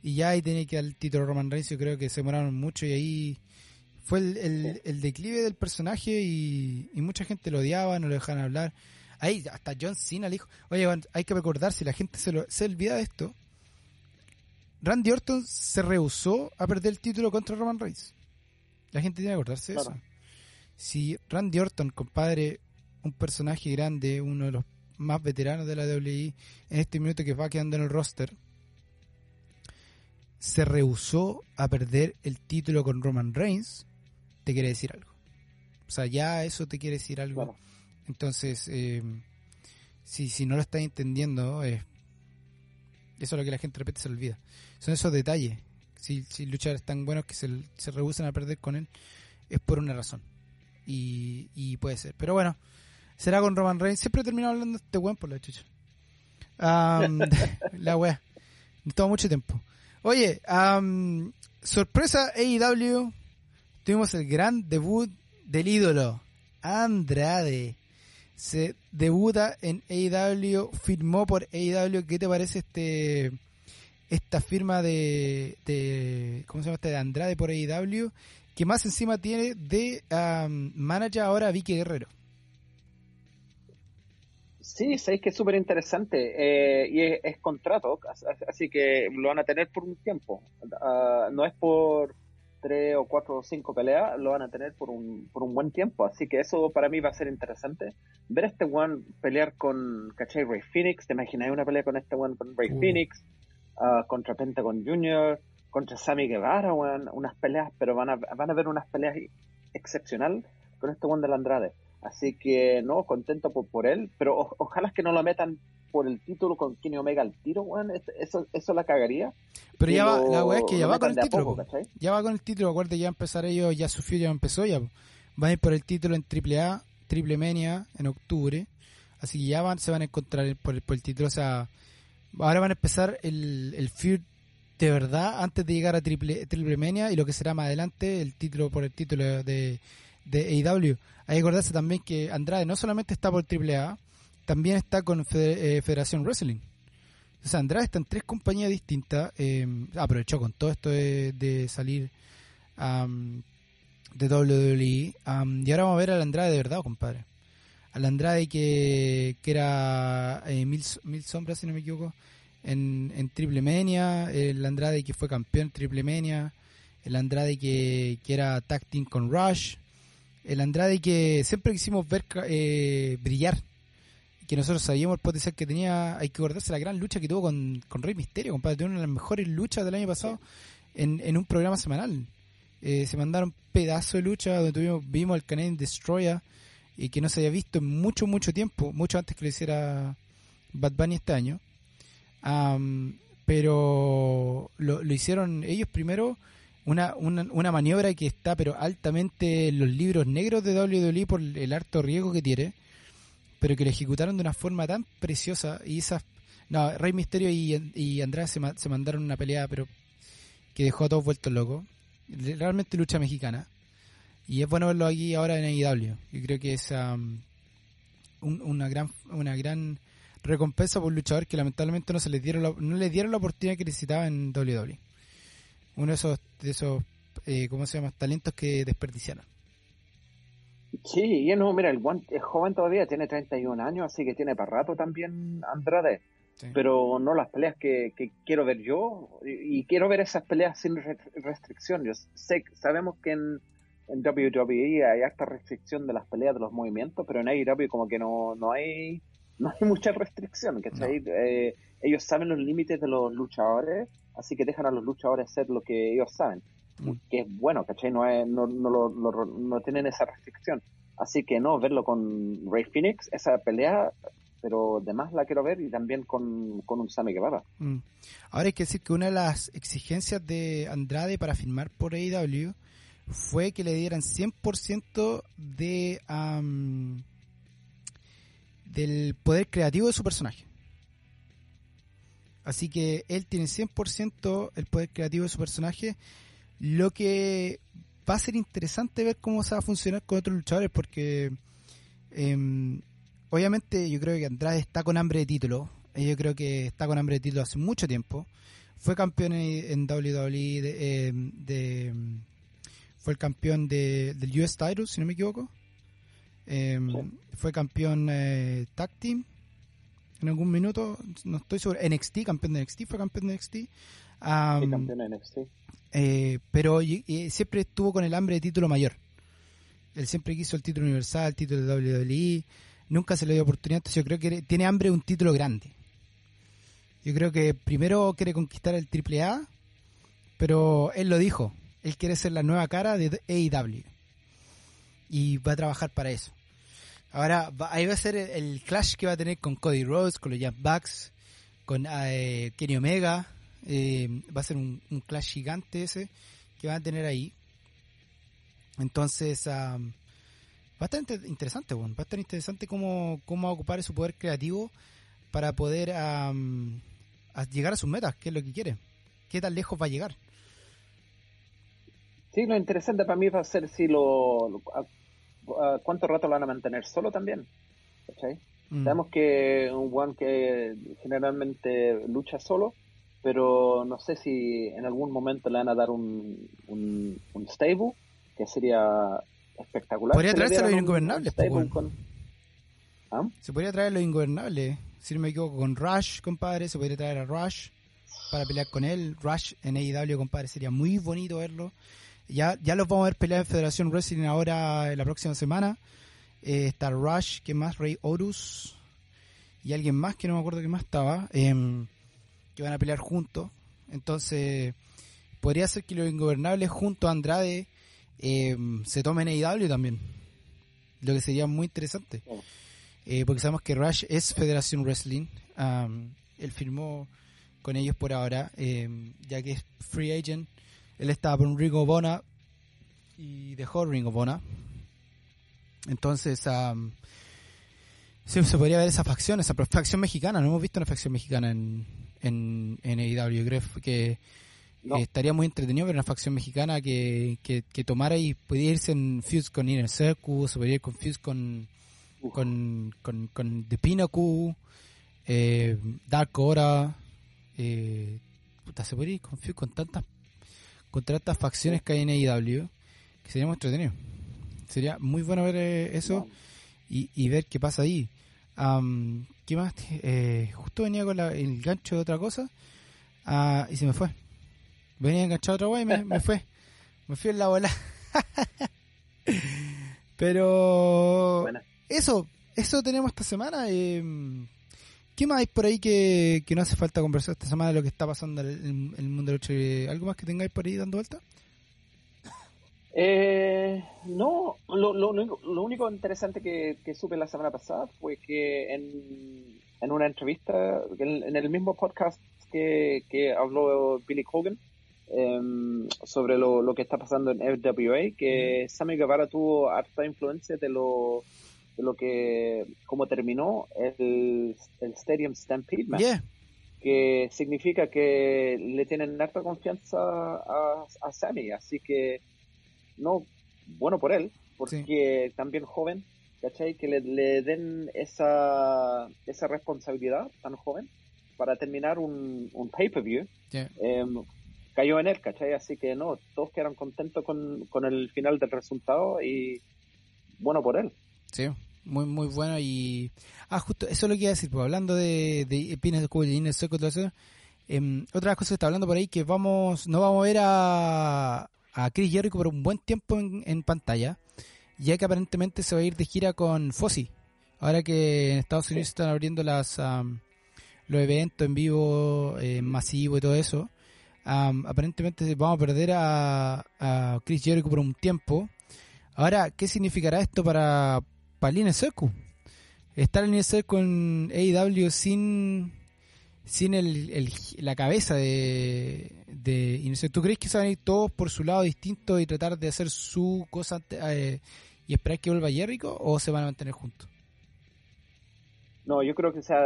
Y ya ahí tenía que dar el título Roman Reigns. Yo creo que se demoraron mucho y ahí fue el, el, declive del personaje y, mucha gente lo odiaba, no lo dejaban hablar. Ahí hasta John Cena le dijo, oye, hay que recordar, si la gente se, lo, se olvida de esto, Randy Orton se rehusó a perder el título contra Roman Reigns. La gente tiene que acordarse de eso. Si Randy Orton, compadre, un personaje grande, uno de los más veteranos de la WWE en este minuto que va quedando en el roster, se rehusó a perder el título con Roman Reigns, te quiere decir algo. O sea, ya eso te quiere decir algo. Entonces, eh, si, si no lo estás entendiendo, eso es lo que la gente de repente se olvida. Son esos detalles. Si, si luchadores tan buenos que se, se rehusan a perder con él, es por una razón. Y, y puede ser. Pero bueno, será con Roman Reigns. Siempre termino hablando de este weón por la chucha. la wea. Toma mucho tiempo. Oye, sorpresa AEW. Tuvimos el gran debut del ídolo, Andrade. Se debuta en AEW, firmó por AEW. ¿Qué te parece este esta firma de, de ¿cómo se llama este? De Andrade por AEW, que más encima tiene de manager ahora Vicky Guerrero. Sí, sabéis que es súper interesante eh, y es, contrato, así que lo van a tener por un tiempo. Ah, no es por tres o cuatro o cinco peleas, lo van a tener por un, por un buen tiempo. Así que eso para mí va a ser interesante. Ver a este one pelear con, ¿cachai? Ray Phoenix, ¿te imaginas una pelea con este one con Ray uh. Phoenix? Uh, contra Pentagon Jr., contra Sammy Guevara, unas peleas, pero van a, van a ver unas peleas excepcional con este one de la Andrade Así que, no, contento por, por él, pero ojalá que no lo metan por el título con Kenny Omega al tiro, weón, eso, eso la cagaría. Pero ya va, la weá es que ya va con el título. ya va con el título, acuérdate, ya empezar ellos, ya su ya empezó, ya van a ir por el título en AAA, Triple Mania, en octubre. Así que ya van, se van a encontrar por el, por el título, o sea, ahora van a empezar el, el feud de verdad antes de llegar a Triple, Triple Mania y lo que será más adelante el título por el título de, de AEW. Hay que acordarse también que Andrade no solamente está por AAA, también está con eh, Federación Wrestling. O Andrade está en tres compañías distintas. Eh, aprovechó con todo esto de, salir de WWE. y ahora vamos a ver al Andrade de verdad, compadre. Al Andrade que, que era mil, mil sombras, si no me equivoco, en, en Triple Mania. El Andrade que fue campeón en Triple Mania. El Andrade que, que era tag team con Rush. El Andrade que siempre quisimos ver eh, brillar que nosotros sabíamos el potencial que tenía, hay que acordarse la gran lucha que tuvo con, con Rey Misterio, compadre, tuvo una de las mejores luchas del año pasado en, en un programa semanal. Eh, se mandaron pedazos de lucha donde tuvimos, vimos el Canadian Destroyer y que no se había visto en mucho, mucho tiempo, mucho antes que lo hiciera Bad Bunny este año. pero lo, lo, hicieron ellos primero una, una, una maniobra que está pero altamente en los libros negros de WWE por el harto riesgo que tiene pero que lo ejecutaron de una forma tan preciosa y esas no Rey Misterio y, y Andrade se, se mandaron una pelea pero que dejó a todos vueltos locos. Realmente lucha mexicana. Y es bueno verlo aquí ahora en AEW yo creo que es um, una gran una gran recompensa por un luchador que lamentablemente no se les dieron la, no le dieron la oportunidad que necesitaba en WWE uno de esos de esos eh, cómo se llama talentos que desperdiciaron Sí, y no, mira, el es joven todavía, tiene 31 años, así que tiene para rato también Andrade. Pero no las peleas que, quiero ver yo, y, quiero ver esas peleas sin restricción. Yo sé, sabemos que en, en WWE hay harta restricción de las peleas, de los movimientos, pero en AEW como que no, no hay no hay mucha restricción, Eh, ellos saben los límites de los luchadores, así que dejan a los luchadores hacer lo que ellos saben. Mm. que es bueno, ¿cachai? No, es, no, no, lo, no tienen esa restricción. Así que no, verlo con Ray Phoenix, esa pelea, pero además la quiero ver y también con, con un Sammy Guevara. Mm. Ahora hay que decir que una de las exigencias de Andrade para firmar por AEW fue que le dieran 100% de del poder creativo de su personaje. Así que él tiene 100% el poder creativo de su personaje lo que va a ser interesante ver cómo se va a funcionar con otros luchadores porque em, obviamente yo creo que Andrade está con hambre de título. Yo creo que está con hambre de título hace mucho tiempo. Fue campeón en, WWE em, de, fue el campeón de, del US Title, si no me equivoco. Em, fue campeón eh, tag team en algún minuto, no estoy seguro. NXT, campeón de NXT, fue campeón de NXT. campeón de NXT. Eh, pero siempre estuvo con el hambre de título mayor. Él siempre quiso el título universal, el título de WWE, nunca se le dio oportunidad, entonces yo creo que tiene hambre de un título grande. Yo creo que primero quiere conquistar el AAA, pero él lo dijo, él quiere ser la nueva cara de AEW. Y va a trabajar para eso. Ahora, ahí va a ser el, clash que va a tener con Cody Rhodes, con los Young Bucks, con eh, Kenny Omega, eh, va a ser un, clash gigante ese que van a tener ahí. Entonces, va a estar interesante, va a estar interesante cómo, cómo ocupar su poder creativo para poder llegar a sus metas, qué es lo que quiere, qué tan lejos va a llegar. Sí, lo interesante para mí va a ser si lo, cuánto rato lo van a mantener solo también. Mm. Sabemos que un one que generalmente lucha solo pero no sé si en algún momento le van a dar un, un, stable, que sería espectacular. Podría traerse los ingobernables. ¿Ah? Se podría traer los ingobernables. Si no me equivoco, con Rush, compadre, se podría traer a Rush para pelear con él. Rush en AEW, compadre, sería muy bonito verlo. Ya, ya los vamos a ver pelear en Federación Wrestling ahora en la próxima semana. Eh, está Rush, que más? Ray Horus y alguien más que no me acuerdo que más estaba. Eh, que van a pelear juntos. Entonces, podría ser que los ingobernables junto a Andrade eh, se tomen AEW también. lo que sería muy interesante. Eh, porque sabemos que Rush es Federación Wrestling. él firmó con ellos por ahora, em, ya que es free agent. Él estaba por un Ring of Honor y dejó Ring of Honor. Entonces, sí, se podría ver esa facción, esa facción mexicana. No hemos visto una facción mexicana en, en, en AEW. Creo que estaría muy entretenido ver una facción mexicana que, que, tomara y pudiera irse en fuse con Inner Circle, se podría ir con fuse con, con, con, con The Pinnacle, eh, Dark Hora, eh, puta, se podría ir con fuse con tantas, con tantas facciones que hay en AEW que sería muy entretenido. Sería muy bueno ver eh, eso y, y ver qué pasa ahí. ¿Qué más? Eh, justo venía con el gancho de otra cosa ah, y se me fue. Venía enganchado otra wey y me, fue. Me fui en la bola. Pero eso, eso tenemos esta semana. Em, ¿Qué más hay por ahí que, no hace falta conversar esta semana de lo que está pasando en el, mundo del ¿Algo más que tengáis por ahí dando vuelta? Eh, no, lo, lo, lo, único interesante que, supe la semana pasada fue que en, en una entrevista, en, el mismo podcast que, que habló Billy Hogan, Em, sobre lo, lo, que está pasando en FWA, que Sammy Guevara tuvo harta influencia de lo, de lo que, como terminó el, el Stadium Stampede Match. Que significa que le tienen harta confianza a, a Sammy, así que, no, bueno por él, porque también joven, ¿cachai? Que le, le den esa, esa responsabilidad tan joven para terminar un, un pay-per-view. Em, cayó en él, ¿cachai? Así que no, todos quedaron contentos con, con el final del resultado y bueno por él. Sí, muy muy bueno y... Ah, justo, eso es lo que iba a decir, pues hablando de, de Pines de Seco, todo eso, eh, otra cosa que está hablando por ahí, que vamos no vamos a ver a, a Chris Jericho por un buen tiempo en, en pantalla, ya que aparentemente se va a ir de gira con Fossi. Ahora que en Estados Unidos están abriendo las los eventos en vivo, eh, masivo y todo eso, aparentemente vamos a perder a, Chris Jericho por un tiempo. Ahora, ¿qué significará esto para, para Line Secu? Estar en Secu en AEW sin sin el, la cabeza de, de ¿Tú crees que se van a ir todos por su lado distinto y tratar de hacer su cosa eh, y esperar que vuelva Jericho o se van a mantener juntos? No, yo creo que, sea,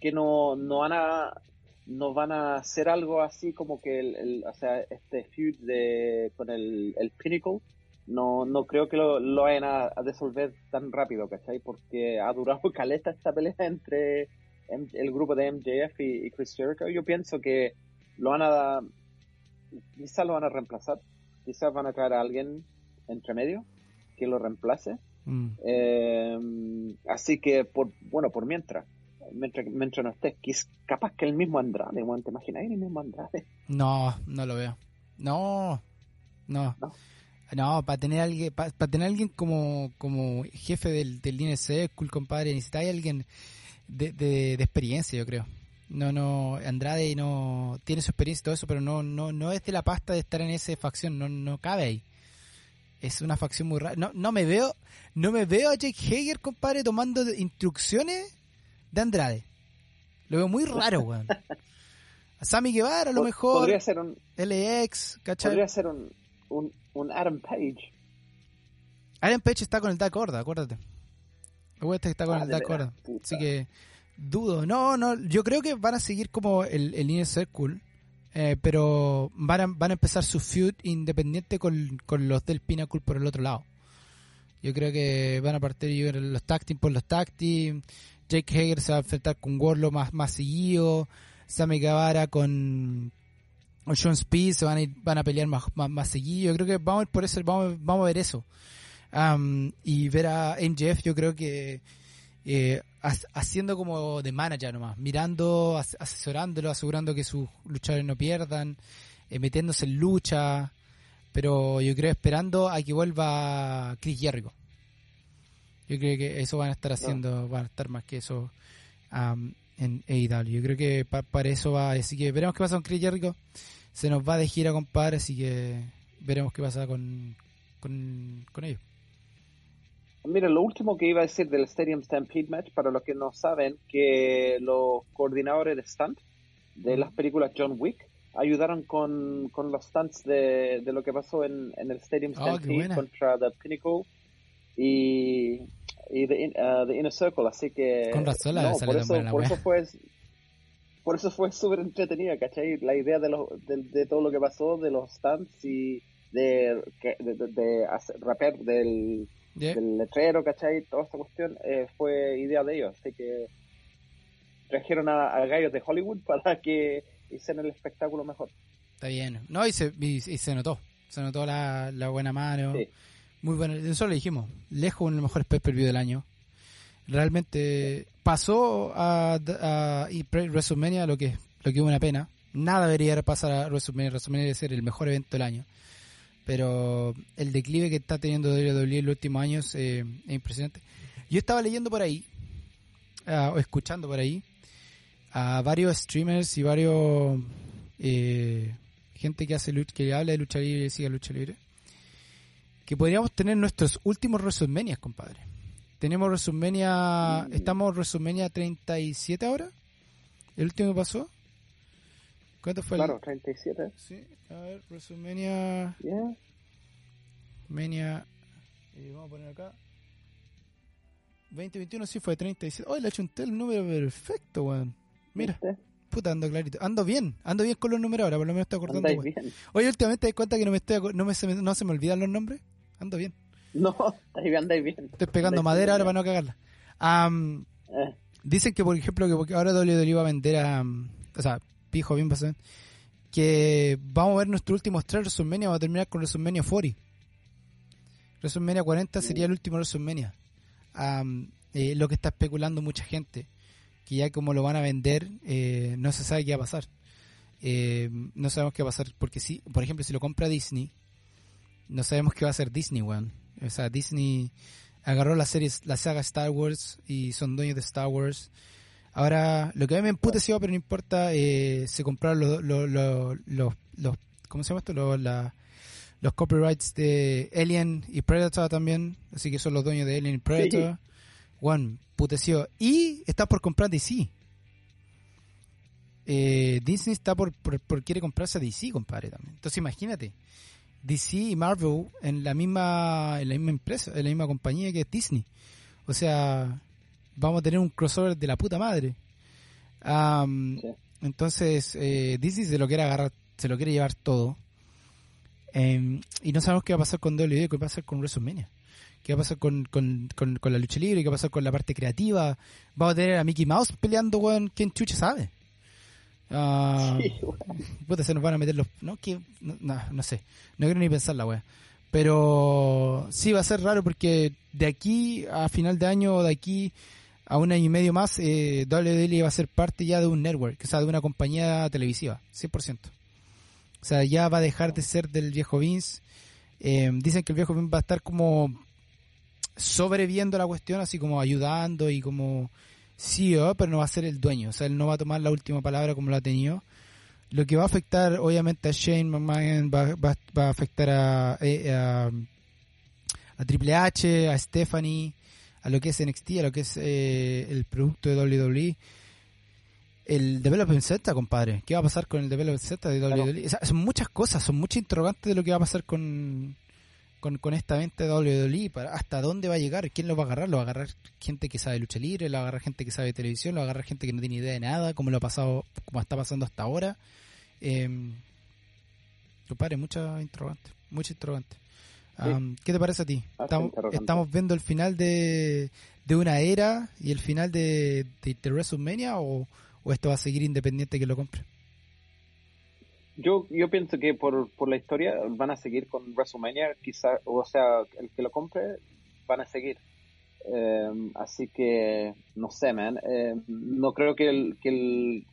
que no, no van a no van a hacer algo así como que el, o sea, este feud de, con el, el Pinnacle, no, no creo que lo, lo vayan a, a, resolver tan rápido, ¿cachai? Porque ha durado caleta esta pelea entre el grupo de MJF y, Chris Jericho. Yo pienso que lo van a, quizás lo van a reemplazar, quizás van a traer a alguien entre medio que lo reemplace. Mm. Eh, así que, por bueno, por mientras, mientras, mientras no estés. capaz que el mismo Andrade, ¿te imaginas el mismo Andrade? No, no lo veo. No, no. No, para tener alguien, para, tener alguien como, como jefe del, del INC, cool compadre, necesitáis alguien de, de, experiencia, yo creo. No, no, Andrade no tiene su experiencia y todo eso, pero no, no, no es de la pasta de estar en esa facción, no, no cabe ahí. Es una facción muy rara. No, no me veo, no me veo a Jake Hager, compadre, tomando instrucciones de Andrade. Lo veo muy raro, weón. A Sammy Guevara, a lo mejor. Podría ser un. LX, ¿cachai? Podría ser un, un, un Adam Page. Adam Page está con el Order, acuérdate. Acuérdate que está con ah, el Dark Order. Así que dudo. No, no, yo creo que van a seguir como el, el Inner Circle. Eh, pero van a, van a empezar su feud independiente con, con los del Pinnacle por el otro lado. Yo creo que van a partir los tag team por los tag team. Jake Hager se va a enfrentar con Warlow más, más seguido. Sammy Guevara con, con Sean Speed se van a, van a pelear más, más, seguido. Yo creo que vamos a ir por eso, vamos, vamos a ver eso. y ver a NJF yo creo que eh, haciendo como de manager nomás, mirando, asesorándolo, asegurando que sus luchadores no pierdan, eh, metiéndose en lucha, pero yo creo esperando a que vuelva Chris Jericho. Yo creo que eso van a estar haciendo, van a estar más que eso en AEW. Yo creo que para eso va, así que veremos qué pasa con Chris Jericho. Se nos va de gira, compadre, así que veremos qué pasa con, con, ellos. Mira, lo último que iba a decir del Stadium Stampede Match, para los que no saben, que los coordinadores de stunt de las películas John Wick ayudaron con, con los stunts de, de lo que pasó en, en el Stadium Oh, Stampede buena. contra The Pinnacle y, y the, uh, the Inner Circle, así que Con razón la no, por eso, buena la por eso fue por eso fue súper entretenida, ¿cachai? La idea de, los, de, de todo lo que pasó, de los stunts y de, de, de- hacer- rapear del, Yeah. del letrero, ¿cachai? Toda esta cuestión eh, fue idea de ellos, así que trajeron a, a gallos de Hollywood para que hicieran el espectáculo mejor. Está bien. No, y se, y, y se notó. Se notó la, la buena mano. Sí. Muy bueno. Eso lo dijimos. Lejos uno de los mejores pay-per-view del año. Realmente pasó a, a WrestleMania lo que, lo que hubo una pena. Nada debería pasar a WrestleMania. WrestleMania debe ser el mejor evento del año. Pero el declive que está teniendo WWE en los últimos años eh, es impresionante. Yo estaba leyendo por ahí, ah, o escuchando por ahí, a varios streamers y varios eh, gente que hace que habla de lucha libre y sigue lucha libre que podríamos tener nuestros últimos WrestleMania, compadre. Tenemos WrestleMania, Mm. estamos en WrestleMania 37 ahora. El último que pasó. ¿Cuánto fue Claro, 37. el? Sí, a ver, WrestleMania Yeah. Mania eh, vamos a poner acá 2021 sí fue 37. Hoy le achunté el número perfecto, weón. Mira, ¿Viste? puta, ando clarito. Ando bien, ando bien con los números ahora, por lo menos estoy acordando. Bien. Oye, últimamente te das cuenta que no me estoy no, me, se me- no se me olvidan los nombres. Ando bien. No, andáis bien. Estoy pegando Andáis madera ahora para no cagarla. Eh, dicen que, por ejemplo, que porque ahora WWE va a vender a. um, O sea, pijo, bien pasado. Que vamos a ver nuestros últimos tres WrestleMania. Vamos a terminar con WrestleMania 40. WrestleMania 40 sería el último WrestleMania. Eh, lo que está especulando mucha gente. Que ya como lo van a vender, eh, no se sabe qué va a pasar. Eh, no sabemos qué va a pasar. Porque si, por ejemplo, si lo compra Disney, no sabemos qué va a hacer Disney, weón. O sea, Disney agarró la serie, la saga Star Wars y son dueños de Star Wars. Ahora, lo que a mí me emputeció, pero no importa, eh, se compraron los, los, los, los, los- ¿cómo se llama esto? Los, la- los copyrights de Alien y Predator también, así que son los dueños de Alien y Predator. One, puteció. Y está por comprar DC. Eh, Disney está por, por, por quiere comprarse a DC, compadre, también. Entonces imagínate, DC y Marvel en la misma en la misma empresa, en la misma compañía que es Disney. O sea, vamos a tener un crossover de la puta madre. Sí. Entonces, eh, Disney se lo quiere agarrar, se lo quiere llevar todo. Em, y no sabemos qué va a pasar con WWE, qué va a pasar con WrestleMania. ¿Qué va a pasar con, con, con, con la lucha libre? ¿Qué va a pasar con la parte creativa? Vamos a tener a Mickey Mouse peleando, weón. ¿Quién chucha sabe? Ah, sí, bueno. puta, se nos van a meter los... No, que, no, no, no sé. No quiero ni pensar la wea. Pero sí va a ser raro porque de aquí a final de año o de aquí a un año y medio más, eh, WWE va a ser parte ya de un network, o sea, de una compañía televisiva, 100%. O sea, ya va a dejar de ser del viejo Vince. Eh, dicen que el viejo Vince va a estar como sobreviendo la cuestión, así como ayudando y como CEO, pero no va a ser el dueño. O sea, él no va a tomar la última palabra como lo ha tenido. Lo que va a afectar, obviamente, a Shane McMahon, va, va, va a afectar a, eh, a, a Triple H, a Stephanie, a lo que es NXT, a lo que es eh, el producto de WWE. El Development Center, compadre. ¿Qué va a pasar con el Development Center de Claro. WWE? O sea, son muchas cosas, son muchas interrogantes de lo que va a pasar con, con, con esta venta de WWE. Para, ¿Hasta dónde va a llegar? ¿Quién lo va a agarrar? ¿Lo va a agarrar gente que sabe lucha libre? ¿Lo va a agarrar gente que sabe televisión? ¿Lo va a agarrar gente que no tiene idea de nada? Como lo ha pasado, como está pasando hasta ahora. Eh, compadre, muchas interrogantes. Muchas interrogantes. Am, ¿Qué te parece a ti? Estamos, interrogante. estamos viendo el final de, de una era y el final de, de, de WrestleMania o, o esto va a seguir independiente que lo compre? Yo, yo pienso que por, por la historia van a seguir con WrestleMania, quizá, o sea, el que lo compre van a seguir. Eh, así que, no sé, man. Eh, no creo que el, que el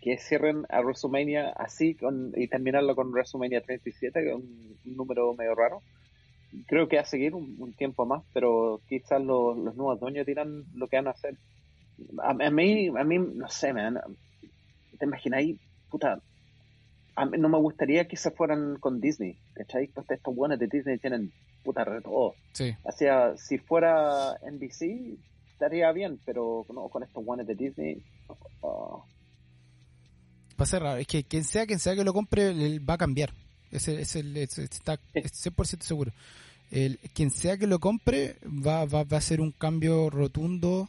que cierren a WrestleMania así con, y terminarlo con WrestleMania 37, que es un, número medio raro. Creo que va a seguir un, tiempo más, pero quizás los, los nuevos dueños dirán lo que van a hacer. A, a mí, a mí, no sé, man. ¿Te imagináis, puta, a mí no me gustaría que se fueran con Disney, ¿cachai? Pues estos buenos de Disney tienen puta, retó. Sí. Hacía, si fuera NBC, estaría bien, pero no, con estos guanes de Disney. Va a ser raro. Es que quien sea, quien sea que lo compre, va a cambiar. Es, el- es el, es- está es 100% seguro. El, quien sea que lo compre va, va, va a ser un cambio rotundo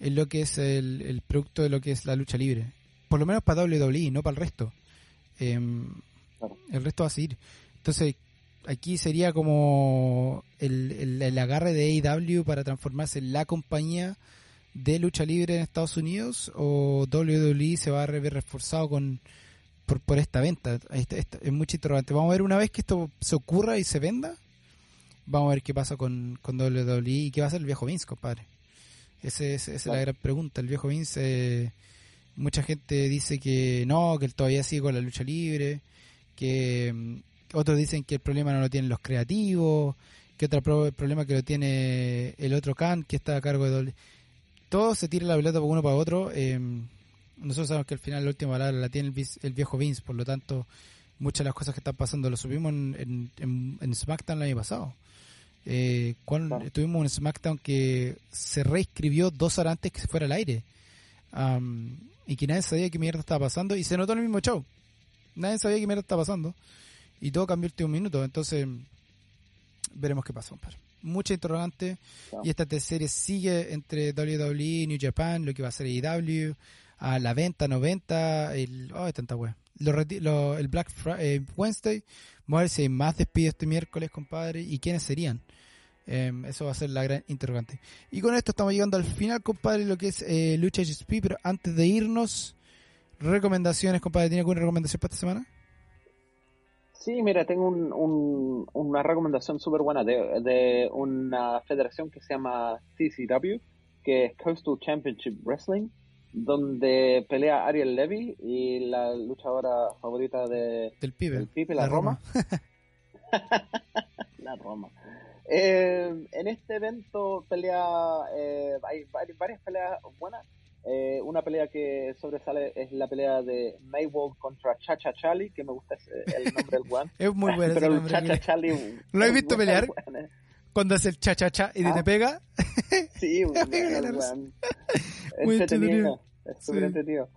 en lo que es el, el producto de lo que es la lucha libre. Por lo menos para WWE, no para el resto. Claro. El resto va a seguir. Entonces, aquí sería como el, el, el agarre de AEW para transformarse en la compañía de lucha libre en Estados Unidos o WWE se va a ver reforzado con por, por esta venta. Este- este- es mucho interrogante. Vamos a ver una vez que esto se ocurra y se venda. Vamos a ver qué pasa con, con WWE y qué va a hacer el viejo Vince, compadre. Ese, ese- esa es la gran pregunta. El viejo Vince, eh, mucha gente dice que no, que él todavía sigue con la lucha libre, que mm, otros dicen que el problema no lo tienen los creativos, que otro pro- problema que lo tiene el otro Khan, que está a cargo de WWE todo se tira la pelota por uno para otro. eh, nosotros sabemos que al final la última palabra la tiene el, viejo Vince, por lo tanto, muchas de las cosas que están pasando lo subimos en, en, en- en SmackDown el año pasado. Eh, cuando tuvimos un SmackDown que se reescribió dos horas antes que se fuera al aire. Am, y que nadie sabía qué mierda estaba pasando y se notó en el mismo show. Nadie sabía qué mierda estaba pasando y todo cambió el último minuto. Entonces, veremos qué pasa, compadre. Mucha interrogante y esta serie sigue entre WWE, New Japan, lo que va a ser AEW, a la venta, no venta, el, oh, tanta wea. Lo el Black Fri- eh, Wednesday, vamos a ver si hay más despidos este miércoles, compadre, y quiénes serían. Em, eso va a ser la gran interrogante. Y con esto estamos llegando al final, compadre, lo que es eh, Lucha HSP, pero antes de irnos, recomendaciones, compadre, ¿tiene alguna recomendación para esta semana? Sí, mira, tengo un- un- una recomendación súper buena de, de una federación que se llama CCW, que es Coastal Championship Wrestling, donde pelea Ariel Levy y la luchadora favorita de Del pibe. La Roma. la Roma. Eh, en este evento pelea, eh, hay vari- varias peleas buenas. Eh, una pelea que sobresale es la pelea de Mayweather contra Chacha Charlie, que me gusta ese- el nombre del one. Es muy bueno ese Pero el nombre en Chacha. Charlie. ¿Lo has visto pelear? bueno. Cuando hace el cha-cha-cha y Ah. te pega, Sí, bueno, el. Muy entretenido. es súper Sí. entretenido.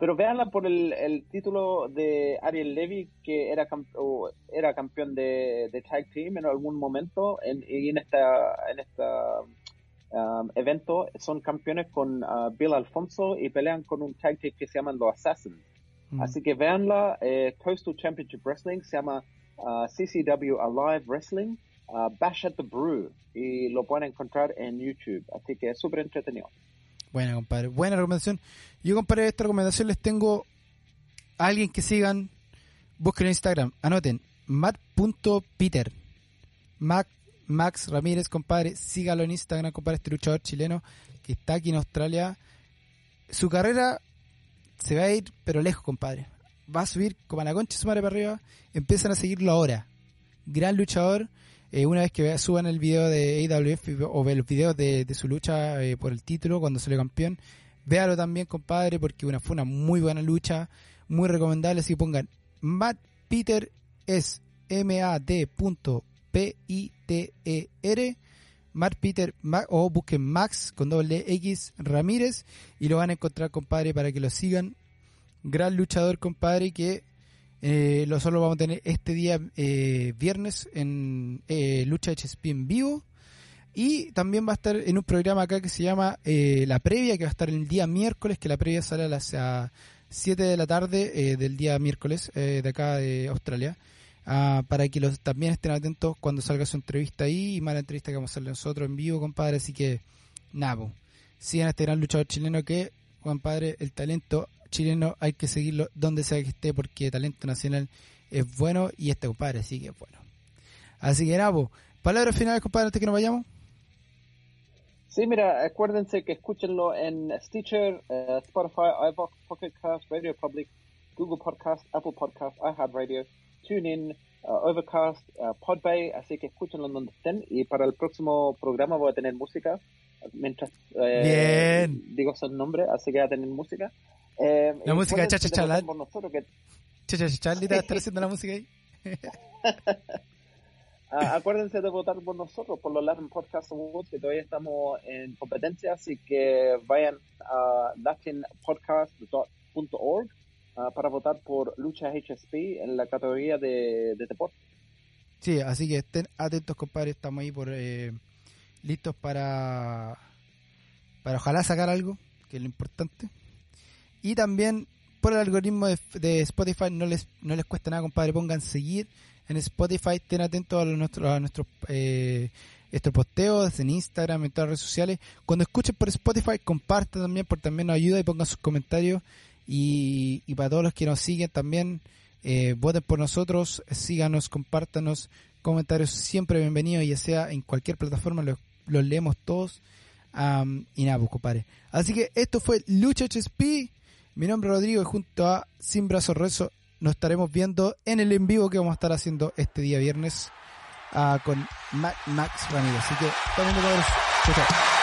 Pero véanla por el, el título de Ariel Levy, que era, camp- o era campeón de, de Tag Team en algún momento, en, y en esta, en esta um, evento son campeones con uh, Bill Alfonso y pelean con un tag team que se llaman los Assassins. Mm. Así que véanla, eh, Coastal Championship Wrestling se llama uh, CCW Alive Wrestling, uh, Bash at the Brew, y lo pueden encontrar en YouTube. Así que es súper entretenido. Buena, compadre. Buena recomendación. Yo, compadre, esta recomendación les tengo a alguien que sigan. Busquen en Instagram. Anoten. Matt.peter. Max Ramírez, compadre. Sígalo en Instagram, compadre. Este luchador chileno que está aquí en Australia. Su carrera se va a ir, pero lejos, compadre. Va a subir como a la concha su madre para arriba. Empiezan a seguirlo ahora. Gran luchador. Eh, una vez que suban el video de AWF o ve los videos de, su lucha eh, por el título cuando salió campeón, véalo también, compadre, porque una, fue una muy buena lucha, muy recomendable. Si pongan Matt Peter es M-A-D.P-I-T-E-R, Matt Peter o busquen Max con doble X Ramírez y lo van a encontrar, compadre, para que lo sigan. Gran luchador, compadre, que eh, lo solo vamos a tener este día eh, viernes en eh, Lucha HSP en vivo. Y también va a estar en un programa acá que se llama eh, La Previa, que va a estar el día miércoles, que la previa sale a las a 7 de la tarde eh, del día miércoles eh, de acá de Australia. Ah, para que los también estén atentos cuando salga su entrevista ahí y más la entrevista que vamos a hacer nosotros en vivo, compadre. Así que, nada, po. sigan a este gran luchador chileno que, compadre, el talento chileno hay que seguirlo donde sea que esté porque talento nacional es bueno y este compadre sí que es bueno. Así que nada, po. palabras finales, compadre, antes que nos vayamos. Sí, mira, acuérdense que escúchenlo en Stitcher, eh, Spotify, iVoox, Pocket Cast, Radio Public, Google Podcast, Apple Podcast, iHeartRadio, TuneIn, uh, Overcast, uh, Podbay, así que escúchenlo donde estén. Y para el próximo programa voy a tener música, mientras eh, Bien. digo esos nombres, así que voy a tener música. Eh, La música de acuérdense Cha Cha votar Cha por nosotros, que Che, che, che, Charlie te va a estar haciendo la música ahí. Ah, acuérdense de votar por nosotros, por los Latin Podcast Awards, que todavía estamos en competencia, así que vayan a latinpodcast.org uh, para votar por Lucha HSP en la categoría de, de deporte. Sí, así que estén atentos, compadre. Estamos ahí por eh, listos para, para ojalá sacar algo, que es lo importante. Y también por el algoritmo de, de Spotify no les no les cuesta nada, compadre. Pongan seguir en Spotify, estén atentos a, nuestros a nuestros eh, estos posteos en Instagram, en todas las redes sociales. Cuando escuchen por Spotify, compartan también, porque también nos ayuda y pongan sus comentarios. Y, para todos los que nos siguen también, eh, voten por nosotros, síganos, compártanos, comentarios siempre bienvenidos, ya sea en cualquier plataforma, los, los leemos todos. Um, y nada, pues compadre. Así que esto fue Lucha HSP. Mi nombre es Rodrigo y junto a Sin Brazo Rezo nos estaremos viendo en el en vivo que vamos a estar haciendo este día viernes uh, con Max Ramírez. Así que, también Chao, chao.